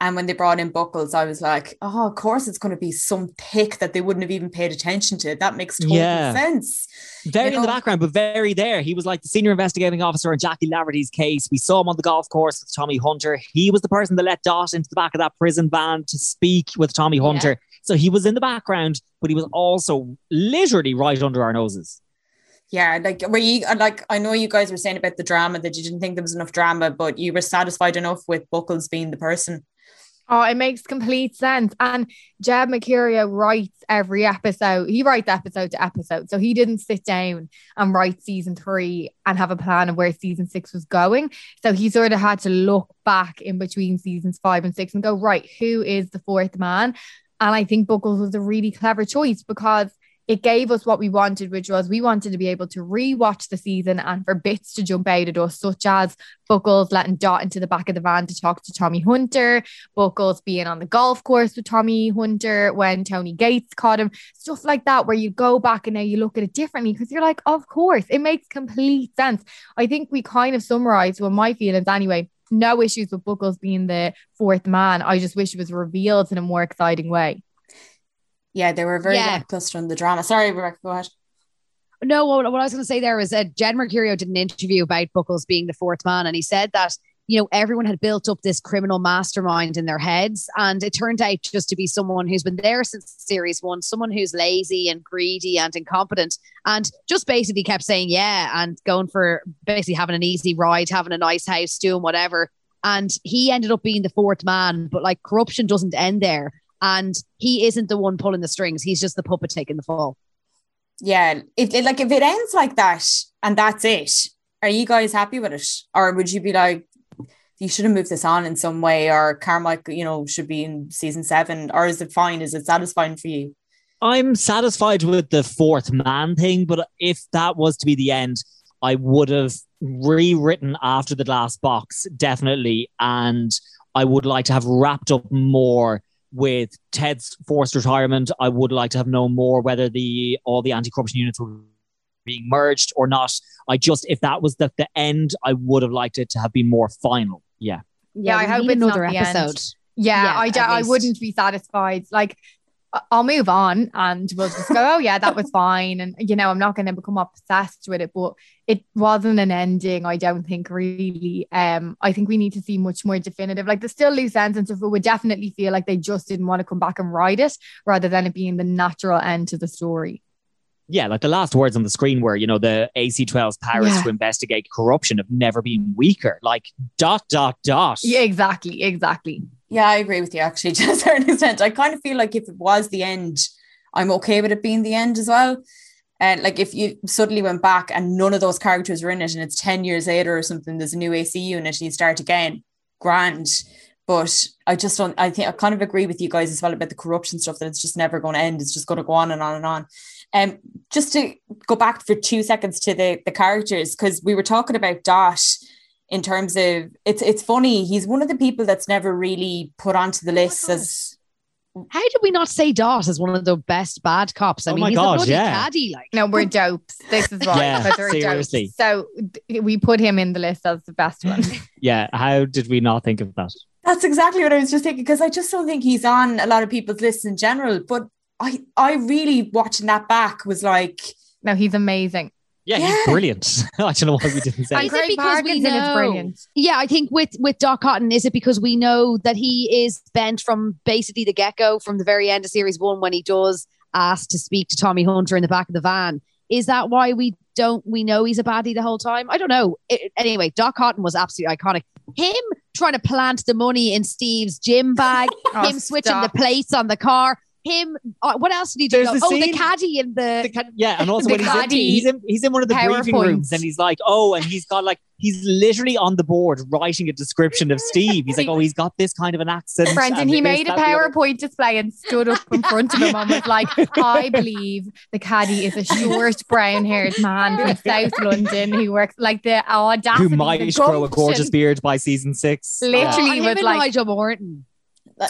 And when they brought in Buckells, I was like, oh, of course it's going to be some pick that they wouldn't have even paid attention to. That makes total Yeah. sense. very you in the background, but very there. He was like the senior investigating officer in Jackie Laverty's case. We saw him on the golf course with Tommy Hunter. He was the person that let Dot into the back of that prison van to speak with Tommy Yeah. Hunter. So he was in the background, but he was also literally right under our noses. Yeah, like were you uh, like I know you guys were saying about the drama that you didn't think there was enough drama, but you were satisfied enough with Buckells being the person. Oh, it makes complete sense. And Jed Mercurio writes every episode. He writes episode to episode. So he didn't sit down and write season three and have a plan of where season six was going. So he sort of had to look back in between seasons five and six and go, right, who is the fourth man? And I think Buckells was a really clever choice because it gave us what we wanted, which was we wanted to be able to rewatch the season and for bits to jump out at us, such as Buckells letting Dot into the back of the van to talk to Tommy Hunter, Buckells being on the golf course with Tommy Hunter when Tony Gates caught him, stuff like that, where you go back and now you look at it differently because you're like, of course, it makes complete sense. I think we kind of summarized what my feelings anyway. No issues with Buckells being the fourth man. I just wish it was revealed in a more exciting way. Yeah, they were very Yeah. lackluster in the drama. Sorry, Rebecca, go ahead. No, what, what I was going to say there was that Jed Mercurio did an interview about Buckells being the fourth man, and he said that you know everyone had built up this criminal mastermind in their heads, and it turned out just to be someone who's been there since series one, someone who's lazy and greedy and incompetent, and just basically kept saying yeah and going for basically having an easy ride, having a nice house, doing whatever. And he ended up being the fourth man, but like corruption doesn't end there. And he isn't the one pulling the strings. He's just the puppet taking the fall. Yeah, if it, like if it ends like that and that's it, are you guys happy with it, or would you be like, you should have moved this on in some way, or Carmichael, you know, should be in season seven, or is it fine? Is it satisfying for you? I'm satisfied with the fourth man thing, but if that was to be the end, I would have rewritten after the last box, definitely. And I would like to have wrapped up more with Ted's forced retirement. I would like to have known more whether the all the anti-corruption units were being merged or not. I just if that was the, the end, I would have liked it to have been more final. Yeah. Yeah, I hope need it's not another the end. episode. Yeah, Yeah, I, d- at I wouldn't be satisfied. Like, I- I'll move on and we'll just go, oh, yeah, that was fine. And, you know, I'm not going to become obsessed with it, but it wasn't an ending, I don't think, really. Um, I think we need to see much more definitive. Like, there's still loose ends and stuff, but would definitely feel like they just didn't want to come back and write it rather than it being the natural end to the story. Yeah, like the last words on the screen were, you know, the AC12's powers Yeah. to investigate corruption have never been weaker. Like dot dot dot. Yeah, exactly. Exactly. Yeah, I agree with you actually to a certain extent. I kind of feel like if it was the end, I'm okay with it being the end as well. And like if you suddenly went back and none of those characters were in it and it's 10 years later or something, there's a new AC unit and you start again, grand. But I just don't, I think I kind of agree with you guys as well about the corruption stuff that it's just never going to end. It's just going to go on and on and on. Um, just to go back for two seconds to the, the characters, because we were talking about Dot in terms of it's it's funny he's one of the people that's never really put onto the oh list as How did we not say Dot as one of the best bad cops? I Oh mean, my he's God, a bloody yeah. caddy. Like, No, we're dopes. This is right. Yeah, because we're seriously. dopes. So we put him in the list as the best one. Yeah. How did we not think of that? that's exactly what I was just thinking because I just don't think he's on a lot of people's lists in general but I I really watching that back was like no, he's amazing. Yeah, Yeah. he's brilliant. I don't know why we didn't say. And Is it because we Parkinson is know- brilliant. yeah, I think with with Dot Cotton, is it because we know that he is bent from basically the get go, from the very end of series one when he does ask to speak to Tommy Hunter in the back of the van? Is that why we don't we know he's a baddie the whole time? I don't know. It- anyway, Dot Cotton was absolutely iconic. Him trying to plant the money in Steve's gym bag, Oh, him switching stop. the plates on the car, him. Uh, what else did he do? There's the oh, the caddy in the. The ca- yeah, and also The when he's in, he's in he's in one of the briefing rooms and he's like, oh, and he's got like he's literally on the board writing a description of Steve. He's like, oh, he's got this kind of an accent. Brendan, and he this, made a that, the other. PowerPoint display and stood up in front of him and was like, I believe the caddy is a short, brown haired man from South London who works like the audacity. who the might grow a gorgeous beard by season six. Literally. And him was like- Nigel Morton.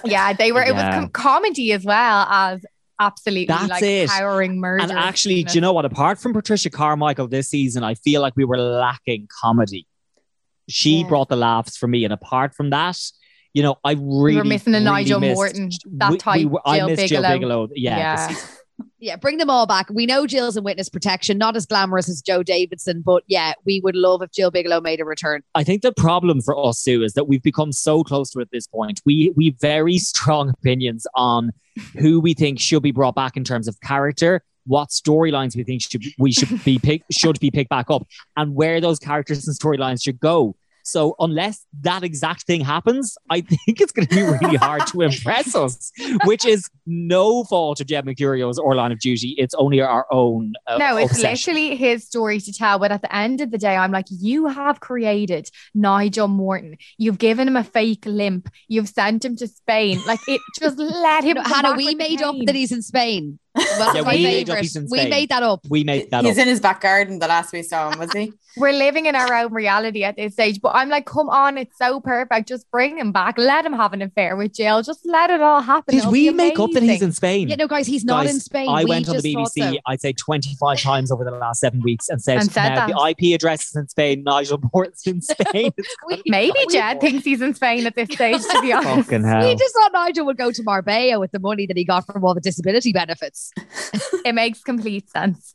Yeah, they were, it was com- comedy as well as absolutely That's like it. powering murder. And actually, do you know what? Apart from Patricia Carmichael this season, I feel like we were lacking comedy. She Yeah. brought the laughs for me, and apart from that, you know, I really we were missing a really Nigel missed- Morton, that we- type. we were- I Gill missed Biggeloe. Gill Biggeloe. Yeah, Yeah. Yeah, bring them all back. We know Gill's in witness protection, not as glamorous as Jo Davidson, but yeah, we would love if Gill Biggeloe made a return. I think the problem for us, Sue, is that we've become so close to at this point. We we very strong opinions on who we think should be brought back in terms of character, what storylines we think should we should be pick, should be picked back up, and where those characters and storylines should go. So unless that exact thing happens, I think it's going to be really hard to impress us, which is no fault of Jed Mercurio's or Line of Duty. It's only our own. Uh, No, it's obsession. literally his story to tell. But at the end of the day, I'm like, you have created Nigel Morton. You've given him a fake limp. You've sent him to Spain. Like it just let him. come Hannah, we with the made up that he's in Spain. That's Yeah, my we made up favorite. he's We made that up. We made that He's up. in his back garden the last we saw him, was he? We're living in our own reality at this stage. But I'm like, come on, it's so perfect. Just bring him back. Let him have an affair with Gill. Just let it all happen. Did we make up that he's in Spain? Yeah, no, guys, he's not Guys, in Spain. I We went on the BBC, so. I'd say 25 times over the last seven weeks and said, And said now that. the IP address is in Spain, Nigel Morton's in Spain. We- Maybe we- Jed thinks he's in Spain at this stage, to be honest. fucking hell. We just thought Nigel would go to Marbella with the money that he got from all the disability benefits. It makes complete sense.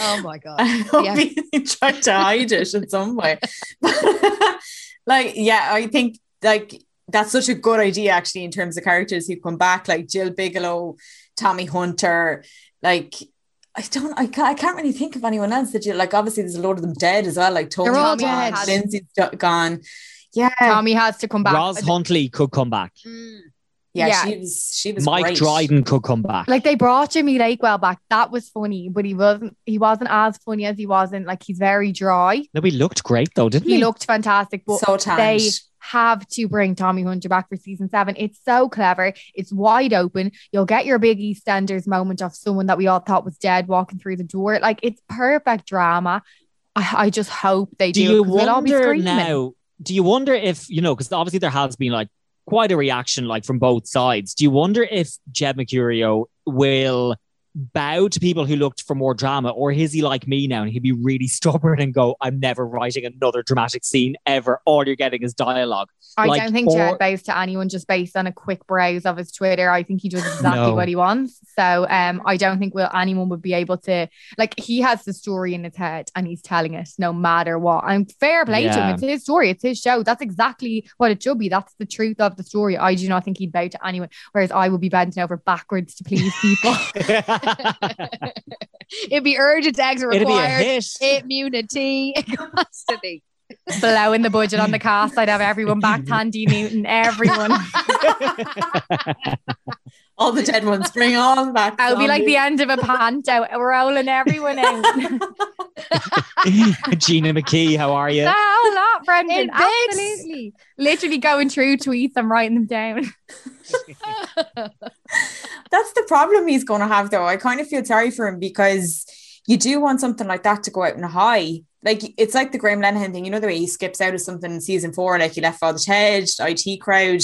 Oh my god. I hope Yeah. he tried to hide it in some way. like, yeah, I think like that's such a good idea actually in terms of characters who come back, like Gill Biggeloe, Tommy Hunter, like. I don't. I can't, I can't really think of anyone else that you like. Obviously, there's a lot of them dead as well. Like Tony, They're all gone, dead. Lindsay's do- gone. Yeah, Tommy has to come back. Roz Huntley could come back. Mm. Yeah, yeah. She was. She was. Mike great. Dryden could come back. Like they brought Jimmy Lakewell back. That was funny, but he wasn't. He wasn't as funny as he wasn't. Like he's very dry. no, he looked great though, didn't He he? looked fantastic, but so tanned. they have to bring Tommy Hunter back for season seven. It's so clever. It's wide open. You'll get your big EastEnders moment of someone that we all thought was dead walking through the door. Like it's perfect drama. I, I just hope they do. do you it 'cause we'll all be wonder screaming. now? Do you wonder if you know? Because obviously there has been like quite a reaction, like from both sides. Do you wonder if Jed Mercurio will bow to people who looked for more drama, or is he like me now and he'd be really stubborn and go, "I'm never writing another dramatic scene ever. All you're getting is dialogue." I like, don't think or- Jed bows to anyone just based on a quick browse of his Twitter. I think he does exactly No. what he wants. So um, I don't think will anyone would be able to like he has the story in his head and he's telling it no matter what. And fair play to him. It's his story. It's his show. That's exactly what it should be. That's the truth of the story. I do not think he'd bow to anyone. Whereas I would be bending over backwards to please people. It'd be urgent exit It'd be a required. hit. Immunity constantly. Blowing the budget on the cast. I'd have everyone back. Thandie Newton, everyone. all the dead ones. Bring all them back. I'll be like the end of a panto, rolling everyone in. Gina McKee, how are you? The whole lot, Brendan. In bits. Absolutely. Literally going through tweets and writing them down. That's the problem he's going to have, though. I kind of feel sorry for him because you do want something like that to go out in a high. Like it's like the Graham Linehan thing, you know, the way he skips out of something in season four, like he left Father Ted, IT crowd.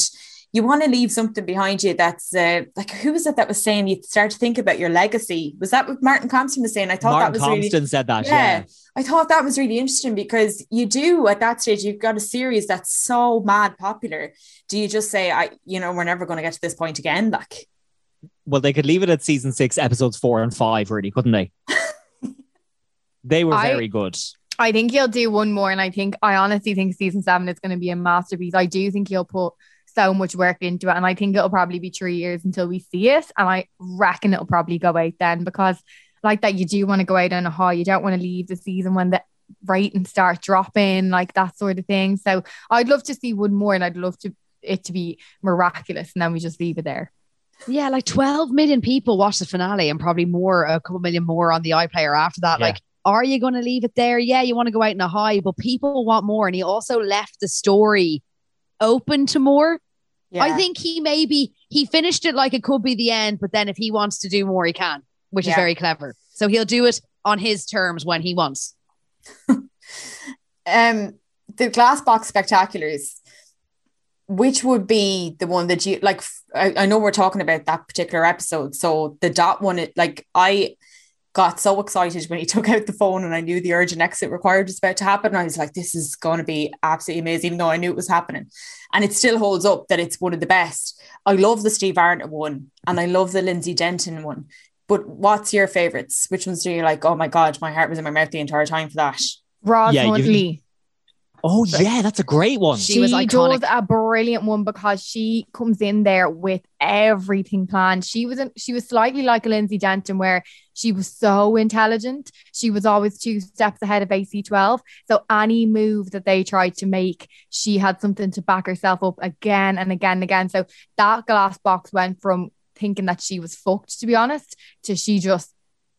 You want to leave something behind you that's uh, like who was it that was saying you start to think about your legacy? Was that what Martin Compston was saying? I thought Martin that was really Compston said that. Yeah. Yeah. I thought that was really interesting because you do at that stage, you've got a series that's so mad popular. Do you just say, I, you know, we're never going to get to this point again? Like, Well, they could leave it at season six, episodes four and five, really, couldn't they? they were I- very good. I think he'll do one more. And I think, I honestly think season seven is going to be a masterpiece. I do think he'll put so much work into it. And I think it'll probably be three years until we see it. And I reckon it'll probably go out then because, like that, you do want to go out on a high. You don't want to leave the season when the ratings start dropping, like that sort of thing. So I'd love to see one more and I'd love to it to be miraculous. And then we just leave it there. Yeah, like 12 million people watched the finale and probably more, a couple million more on the iPlayer after that. Yeah. Like, are you going to leave it there? Yeah, you want to go out in a high, but people want more. And he also left the story open to more. yeah. I think he maybe he finished it like it could be the end, but then if he wants to do more, he can, which is very clever. So he'll do it on his terms when he wants. um, the glass box spectaculars, which would be the one that you like? I, I know we're talking about that particular episode. So the dot one, it like I got so excited when he took out the phone and I knew the urgent exit required was about to happen. And I was like, this is going to be absolutely amazing, even though I knew it was happening. And it still holds up that it's one of the best. I love the Steve Arnott one and I love the Lindsay Denton one. But what's your favorites? Which ones do you like? Oh my God, my heart was in my mouth the entire time for that. Roz Yeah, you- Huntley. Oh, yeah, that's a great one. She was she iconic. does a brilliant one because she comes in there with everything planned. She was in, she was slightly like a Lindsay Denton, where she was so intelligent. She was always two steps ahead of AC12. So any move that they tried to make, she had something to back herself up again and again and again. So that glass box went from thinking that she was fucked, to be honest, to she just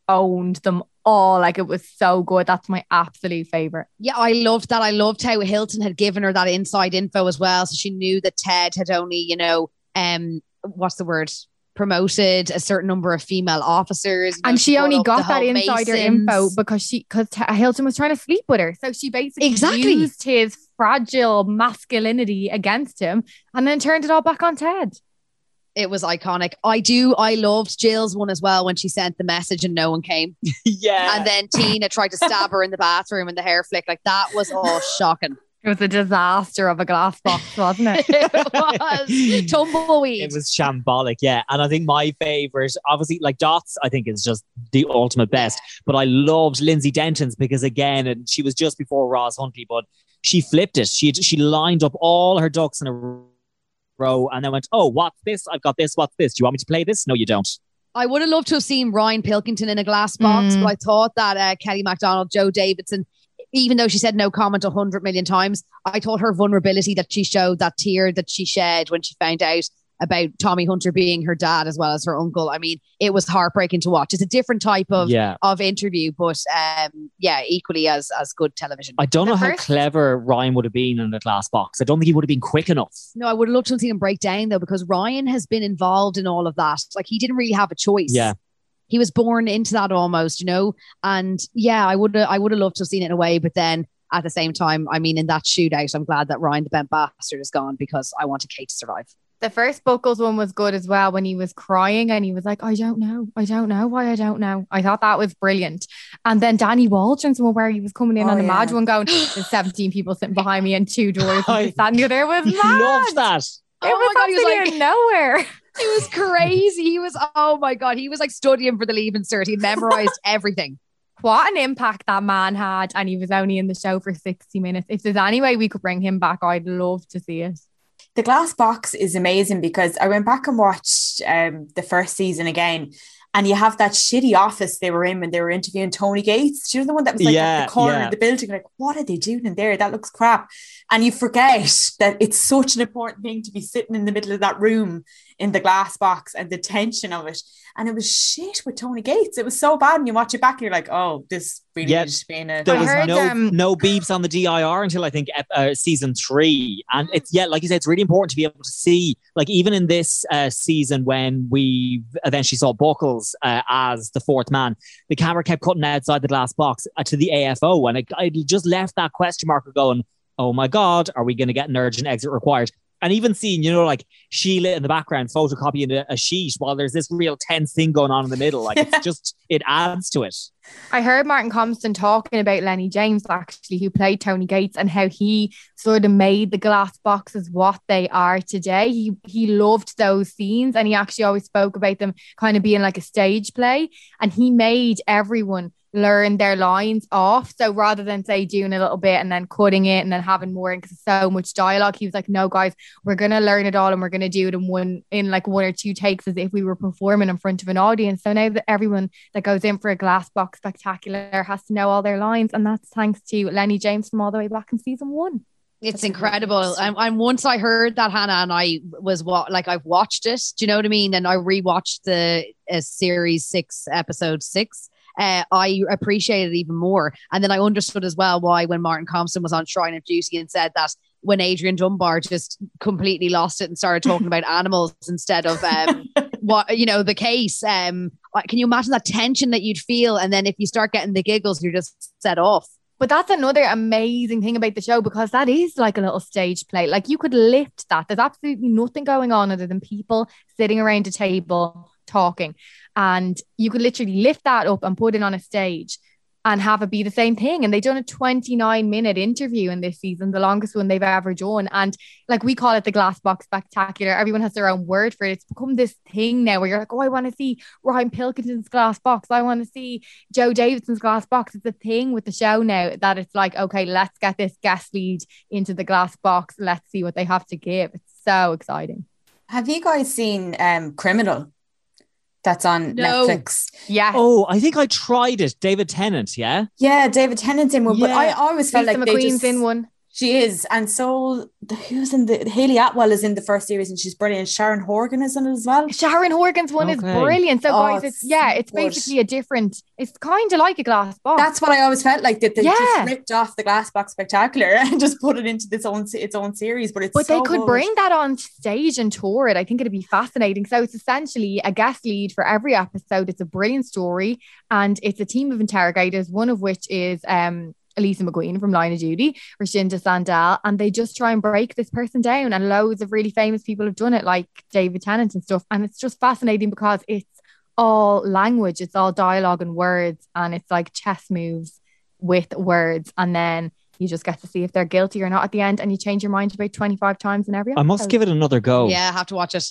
owned them all. Like it was so good. That's my absolute favorite. Yeah, I loved that. I loved how Hilton had given her that inside info as well. So she knew that Ted had only, you know, um, what's the word? promoted a certain number of female officers. know, and she only got that insider Masons. info because she because Hilton was trying to sleep with her. So she basically Exactly. used his fragile masculinity against him and then turned it all back on Ted. It was iconic. I do. I loved Gill's one as well when she sent the message and no one came. yeah. And then Tina tried to stab her in the bathroom and the hair flick. Like that was all shocking. It was a disaster of a glass box, wasn't it? it was tumbleweed. It was shambolic, yeah. And I think my favorite, obviously, like Dots, I think is just the ultimate best. But I loved Lindsay Denton's because again, and she was just before Roz Huntley, but she flipped it. She she lined up all her ducks in a row and then went, "Oh, what's this? I've got this. What's this? Do you want me to play this? No, you don't." I would have loved to have seen Ryan Pilkington in a glass box, Mm. but I thought that uh, Kelly MacDonald, Jo Davidson, even though she said no comment a hundred million times, I thought her vulnerability that she showed, that tear that she shed when she found out about Tommy Hunter being her dad as well as her uncle. I mean, it was heartbreaking to watch. It's a different type of yeah. of interview, but um, yeah, equally as as good television. I don't The know how clever Ryan would have been in the glass box. I don't think he would have been quick enough. No, I would have loved to have seen him break down though, because Ryan has been involved in all of that. Like he didn't really have a choice. Yeah. He was born into that almost, you know. And yeah, I would I would have loved to have seen it in a way, but then at the same time, I mean, in that shootout, I'm glad that Ryan the bent bastard is gone because I wanted Kate to survive. The first Buckells one was good as well when he was crying and he was like, I don't know. I don't know why I don't know. I thought that was brilliant. And then Danny Waldron's one where he was coming in Oh, on a mad yeah. one going, There's 17 people sitting behind me and two doors. I And this, that, and the other. It was mad. Loved that. It Oh was my God, he was like- nowhere. It was crazy. He was oh my god, he was like studying for the leaving cert. He memorized everything. What an impact that man had. And he was only in the show for 60 minutes. If there's any way we could bring him back, I'd love to see it. The glass box is amazing because I went back and watched um, the first season again, and you have that shitty office they were in when they were interviewing Tony Gates. Do you know the one that was like Yeah, at the corner yeah. of the building? Like, what are they doing in there? That looks crap. And you forget that it's such an important thing to be sitting in the middle of that room in the glass box and the tension of it. And it was shit with Tony Gates. It was so bad. And you watch it back, and you're like, oh, this really Yeah, needed to be in a. There I was heard, no um, no beeps on the DIR until I think uh, season three, and it's yeah, like you said, it's really important to be able to see, like even in this uh, season when we eventually saw Buckells uh, as the fourth man, the camera kept cutting outside the glass box uh, to the AFO, and it, I just left that question mark going, oh my god, are we going to get an urgent exit required? And even seeing, you know, like Sheila in the background photocopying a, a sheet while there's this real tense thing going on in the middle, like it's just it adds to it. I heard Martin Compston talking about Lennie James, actually, who played Tony Gates, and how he sort of made the glass boxes what they are today. He he loved those scenes, and he actually always spoke about them kind of being like a stage play. And he made everyone learn their lines off. So rather than say doing a little bit and then cutting it and then having more because so much dialogue, he was like, "No, guys, we're gonna learn it all, and we're gonna do it in one in like one or two takes, as if we were performing in front of an audience." So now that everyone that goes in for a glass box spectacular has to know all their lines, and that's thanks to Lennie James from all the way back in season one. It's That's incredible. And, and once I heard that, Hannah, and I was what like I've watched it. Do you know what I mean? And I rewatched the uh, series six, episode six. Uh, I appreciated it even more. And then I understood as well why when Martin Compston was on Shrine of Duty and said that when Adrian Dunbar just completely lost it and started talking about animals instead of um, what you know the case. Um, can you imagine that tension that you'd feel? And then if you start getting the giggles, you're just set off. But that's another amazing thing about the show because that is like a little stage play. Like you could lift that. There's absolutely nothing going on other than people sitting around a table talking. And you could literally lift that up and put it on a stage and have it be the same thing. And they've done a 29 minute interview in this season, the longest one they've ever done. And like we call it the glass box spectacular. Everyone has their own word for it. It's become this thing now where you're like, oh, I want to see Ryan Pilkington's glass box. I want to see Jo Davidson's glass box. It's a thing with the show now that it's like, okay, let's get this guest lead into the glass box. Let's see what they have to give. It's so exciting. Have you guys seen um, Criminal? That's on No. Netflix. Yeah. Oh, I think I tried it. David Tennant, yeah. Yeah, David Tennant's in one, but Yeah. I always felt Lisa like they McQueen's just, in one. She is, and so the, who's in the Hayley Atwell is in the first series, and she's brilliant. Sharon Horgan is in it as well. Sharon Horgan's one is brilliant. So Oh, guys, it's it's yeah, it's good. basically a different. It's kind of like a glass box. That's what I always felt like that they Yeah. just ripped off the Glass Box Spectacular and just put it into this own its own series. But it's but so they could good. bring that on stage and tour it. I think it'd be fascinating. So it's essentially a guest lead for every episode. It's a brilliant story, and it's a team of interrogators, one of which is um Elisa McQueen from Line of Duty, Rochenda Sandall, and they just try and break this person down. And loads of really famous people have done it, like David Tennant and stuff. And it's just fascinating because it's all language, it's all dialogue and words, and it's like chess moves with words. And then you just get to see if they're guilty or not at the end, and you change your mind about 25 times in every episode. I must give it another go. Yeah, I have to watch it.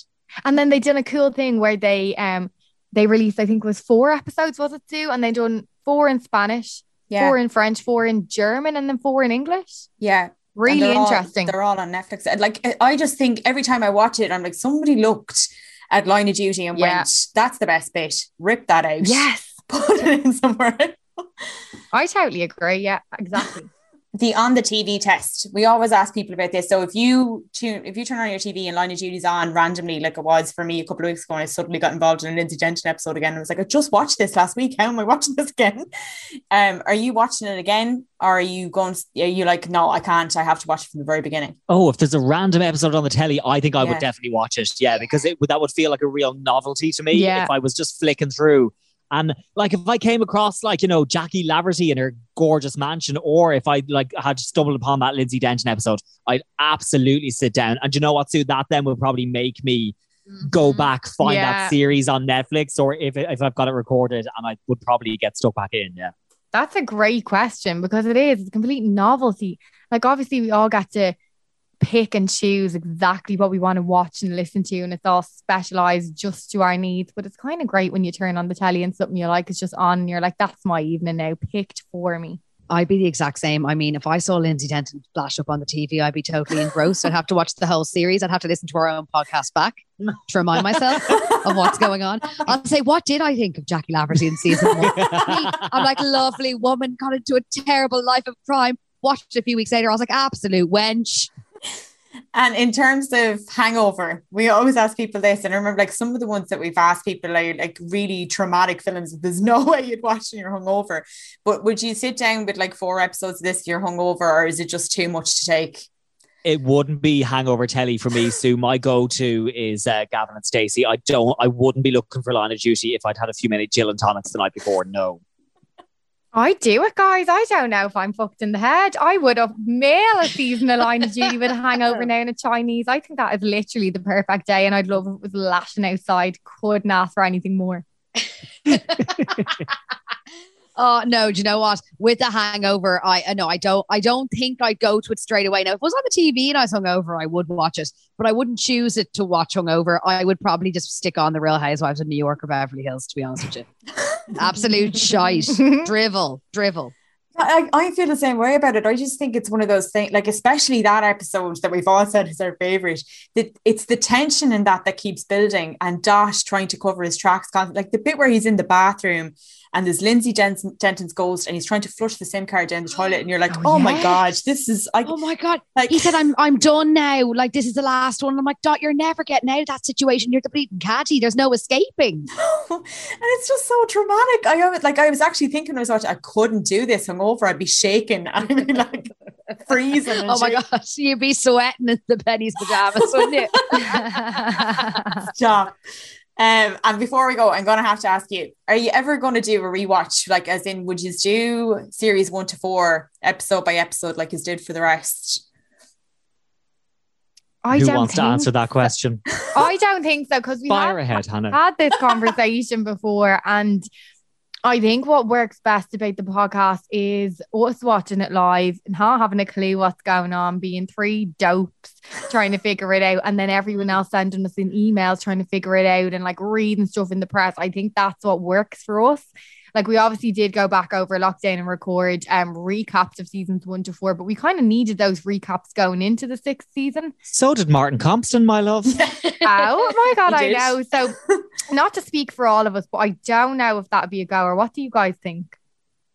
And then they did a cool thing where they um they released, I think it was four episodes, was it two? And they done four in Spanish, Yeah, four in French, four in German, and then four in English. yeah. Really they're all- interesting. they're all on Netflix. And like I just think every time I watch it, I'm like, somebody looked at Line of Duty and Yeah. went, "That's the best bit. Rip that out. yes. put it in somewhere." I totally agree. Yeah, exactly. the on the TV test. We always ask people about this. So if you tune, if you turn on your TV and Line of Duty's on randomly, like it was for me a couple of weeks ago, and I suddenly got involved in an Lindsay Denton episode again. I was like, I just watched this last week. How am I watching this again? Um, are you watching it again, or are you going? Are you like, no, I can't. I have to watch it from the very beginning. Oh, if there's a random episode on the telly, I think I Yeah. would definitely watch it. Yeah, because it that would feel like a real novelty to me Yeah. if I was just flicking through. And like if I came across like, you know, Jackie Laverty in her gorgeous mansion, or if I like had stumbled upon that Lindsay Denton episode, I'd absolutely sit down. And you know what, Sue? That then would probably make me go mm-hmm. back, find Yeah. that series on Netflix, or if if I've got it recorded and I would probably get stuck back in. Yeah. That's a great question because it is. It's a complete novelty. Like obviously we all got to pick and choose exactly what we want to watch and listen to, and it's all specialized just to our needs. But it's kind of great when you turn on the telly and something you like is just on, and you're like, "That's my evening now, picked for me." I'd be the exact same. I mean, if I saw Lindsay Denton flash up on the TV, I'd be totally engrossed. I'd have to watch the whole series. I'd have to listen to our own podcast back to remind myself of what's going on. I'll say, what did I think of Jackie Laverty in season one? I'm like, lovely woman got into a terrible life of crime. Watched it a few weeks later. I was like, absolute wench. And in terms of hangover, we always ask people this. And I remember like some of the ones that we've asked people are like really traumatic films. There's no way you'd watch when you're hungover. But would you sit down with like four episodes of this you're hungover, or is it just too much to take? it wouldn't be hangover telly for me sue my go-to is uh, gavin and stacey i don't i wouldn't be looking for line of duty if i'd had a few many gin and tonics the night before no I do it, guys. I don't know if I'm fucked in the head. I would have mail a season of Line of Duty with a hangover now in a Chinese. I think that is literally the perfect day, and I'd love if it was lashing outside. Couldn't ask for anything more. Oh no, do you know what? With the hangover, I uh, no, I don't I don't think I'd go to it straight away. Now, if it was on the TV and I was hungover, I would watch it, but I wouldn't choose it to watch hungover. I would probably just stick on the Real Housewives of New York or Beverly Hills, to be honest with you. Absolute shite. drivel, drivel. I, I feel the same way about it. I just think it's one of those things, like especially that episode that we've all said is our favorite. That it's the tension in that that keeps building, and Dash trying to cover his tracks. constantly. Like the bit where he's in the bathroom and there's Lindsay Denton, Denton's ghost, and he's trying to flush the SIM card down the toilet, and you're like, Oh, oh, my god, this is like, Oh my god. like He said, I'm I'm done now. Like this is the last one. I'm like, Dot, you're never getting out of that situation. You're the bleeding caddy. There's no escaping. and it's just so traumatic. I always- like I was actually thinking I was watching, I couldn't do this hungover. I'd be shaking. I'd be like freezing. Oh my shaking. gosh, you'd be sweating in the Penneys pajamas, wouldn't you? Stop. Um, and before we go, I'm gonna have to ask you: Are you ever going to do a rewatch? Like, as in, would you do series one to four, episode by episode, like you did for the rest? I who don't wants to answer that question I don't think so because we fire have ahead hannah had this conversation before, and I think what works best about the podcast is us watching it live, and not having a clue what's going on, being three dopes trying to figure it out, and then everyone else sending us in emails trying to figure it out and like reading stuff in the press. I think that's what works for us. Like we obviously did go back over lockdown and record um recaps of seasons one to four, but we kind of needed those recaps going into the sixth season. so did martin compston my love Oh my god, I know. So not to speak for all of us, but I don't know if that'd be a go or what do you guys think?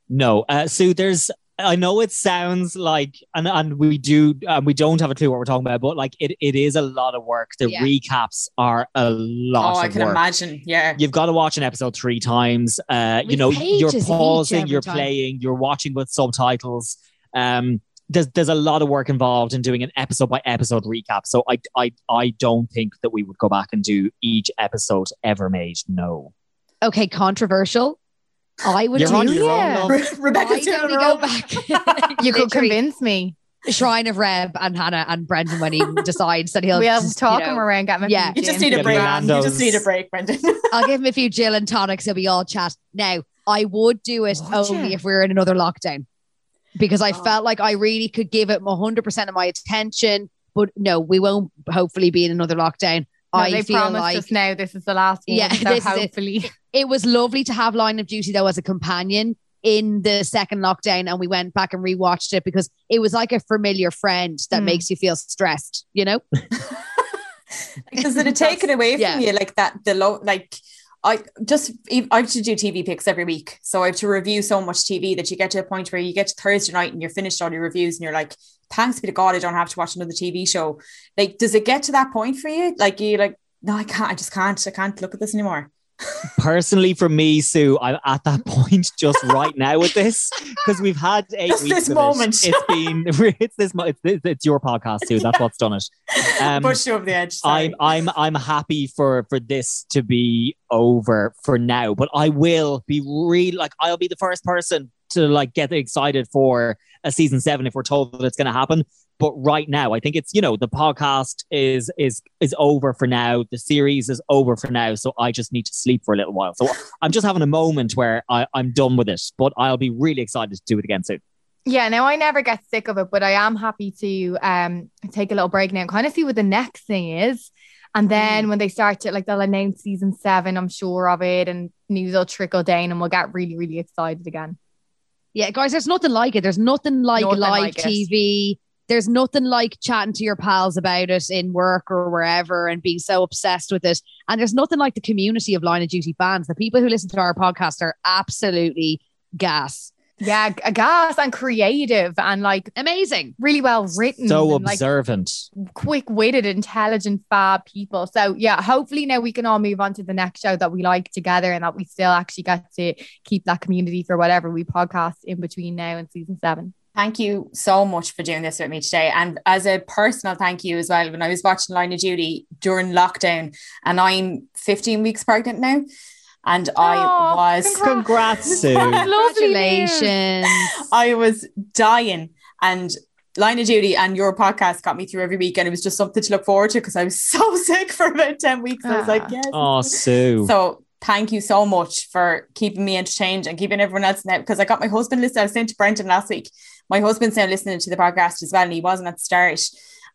No, uh, Sue. There's I know it sounds like, and, and we do, um, we don't have a clue what we're talking about, but like it, it is a lot of work. The Yeah. recaps are a lot of work. Oh, of I can work. imagine. Yeah. You've got to watch an episode three times. Uh, you know, you're pausing, you're time. playing, you're watching with subtitles. Um, there's there's a lot of work involved in doing an episode by episode recap. So I I I don't think that we would go back and do each episode ever made. No, Okay, controversial. I would you're do on your yeah. own. love. Rebecca's Why doing don't we go back? You could convince me. Shrine of Reb and Hannah and Brendan when he decides that he'll. We'll just, talk you him around, get my Yeah. You just need a break. You just need a break, Brendan. I'll give him a few Jill and tonics. He'll be all chat. Now, I would do it Would only ya? if we were in another lockdown because I Oh. felt like I really could give it 100% of my attention. But no, we won't hopefully be in another lockdown. No, I they feel promised like us now this is the last one. Yeah, so this is it. hopefully. It was lovely to have Line of Duty though as a companion in the second lockdown and we went back and rewatched it because it was like a familiar friend that Mm. makes you feel stressed, you know? because it had taken away from Yeah. you like that? The low, like I just I have to do TV picks every week, so I have to review so much TV that you get to a point where you get to Thursday night and you're finished all your reviews and you're like, thanks be to God, I don't have to watch another TV show. Like, does it get to that point for you? Like, you like, no, I can't. I just can't. I can't look at this anymore. Personally, for me, Sue, I'm at that point just right now with this because we've had eight Just weeks. this of moment. It. It's been it's this it's, it's your podcast too. That's what's done it. Um, Push you over the edge. Sorry. I'm I'm I'm happy for for this to be over for now, but I will be really like I'll be the first person to like get excited for a season seven if we're told that it's going to happen. But right now, I think it's you know the podcast is is is over for now. The series is over for now, so I just need to sleep for a little while. So I'm just having a moment where I, I'm done with it, but I'll be really excited to do it again soon. Yeah, now I never get sick of it, but I am happy to um take a little break now and kind of see what the next thing is. And then when they start to like they'll announce season seven, I'm sure of it, and news will trickle down and we'll get really, really excited again. Yeah, guys, there's nothing like it. There's nothing like Nothing live like it. TV. There's nothing like chatting to your pals about it in work or wherever and being so obsessed with it. And there's nothing like the community of Line of Duty fans. The people who listen to our podcast are absolutely gas. Yeah, g- uh, gas and creative and like Amazing. really well written. So and, like observant. quick witted, intelligent, fab people. So yeah, hopefully now we can all move on to the next show that we like together and that we still actually get to keep that community for whatever we podcast in between now and season seven. Thank you so much for doing this with me today. And as a personal thank you as well, when I was watching Line of Duty during lockdown, and I'm 15 weeks pregnant now, and I Aw, was Congrats, Sue. Congratulations. I was dying. And Line of Duty and your podcast got me through every week, and it was just something to look forward to because I was so sick for about 10 weeks. I was like, Ah. yes. Oh, Sue. So thank you so much for keeping me entertained and keeping everyone else now because I got my husband listening. I was saying to Brendan last week, my husband's now listening to the podcast as well, and he wasn't at the start.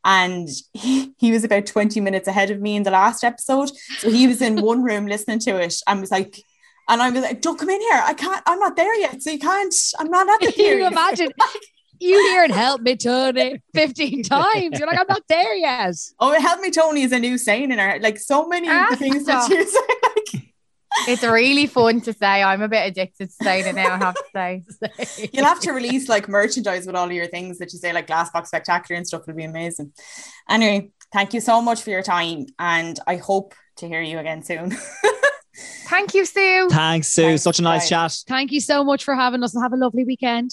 And he, he was about 20 minutes ahead of me in the last episode. So he was in one room listening to it and was like, and I was like, don't come in here. I can't, I'm not there yet. So you can't, I'm not at the Can you theory. imagine? You hear it help me, Tony, 15 times. You're like, I'm not there yet. Oh, help me, Tony is a new saying in our like so many of the things that you say. Like, It's really fun to say. I'm a bit addicted to saying it now, I have to say. You'll have to release like merchandise with all of your things that you say, like Glassbox Spectacular and stuff. It'll be amazing. Anyway, thank you so much for your time, and I hope to hear you again soon. Thank you, Sue. Thanks, Sue. Thanks, Such a nice guys. chat. Thank you so much for having us and have a lovely weekend.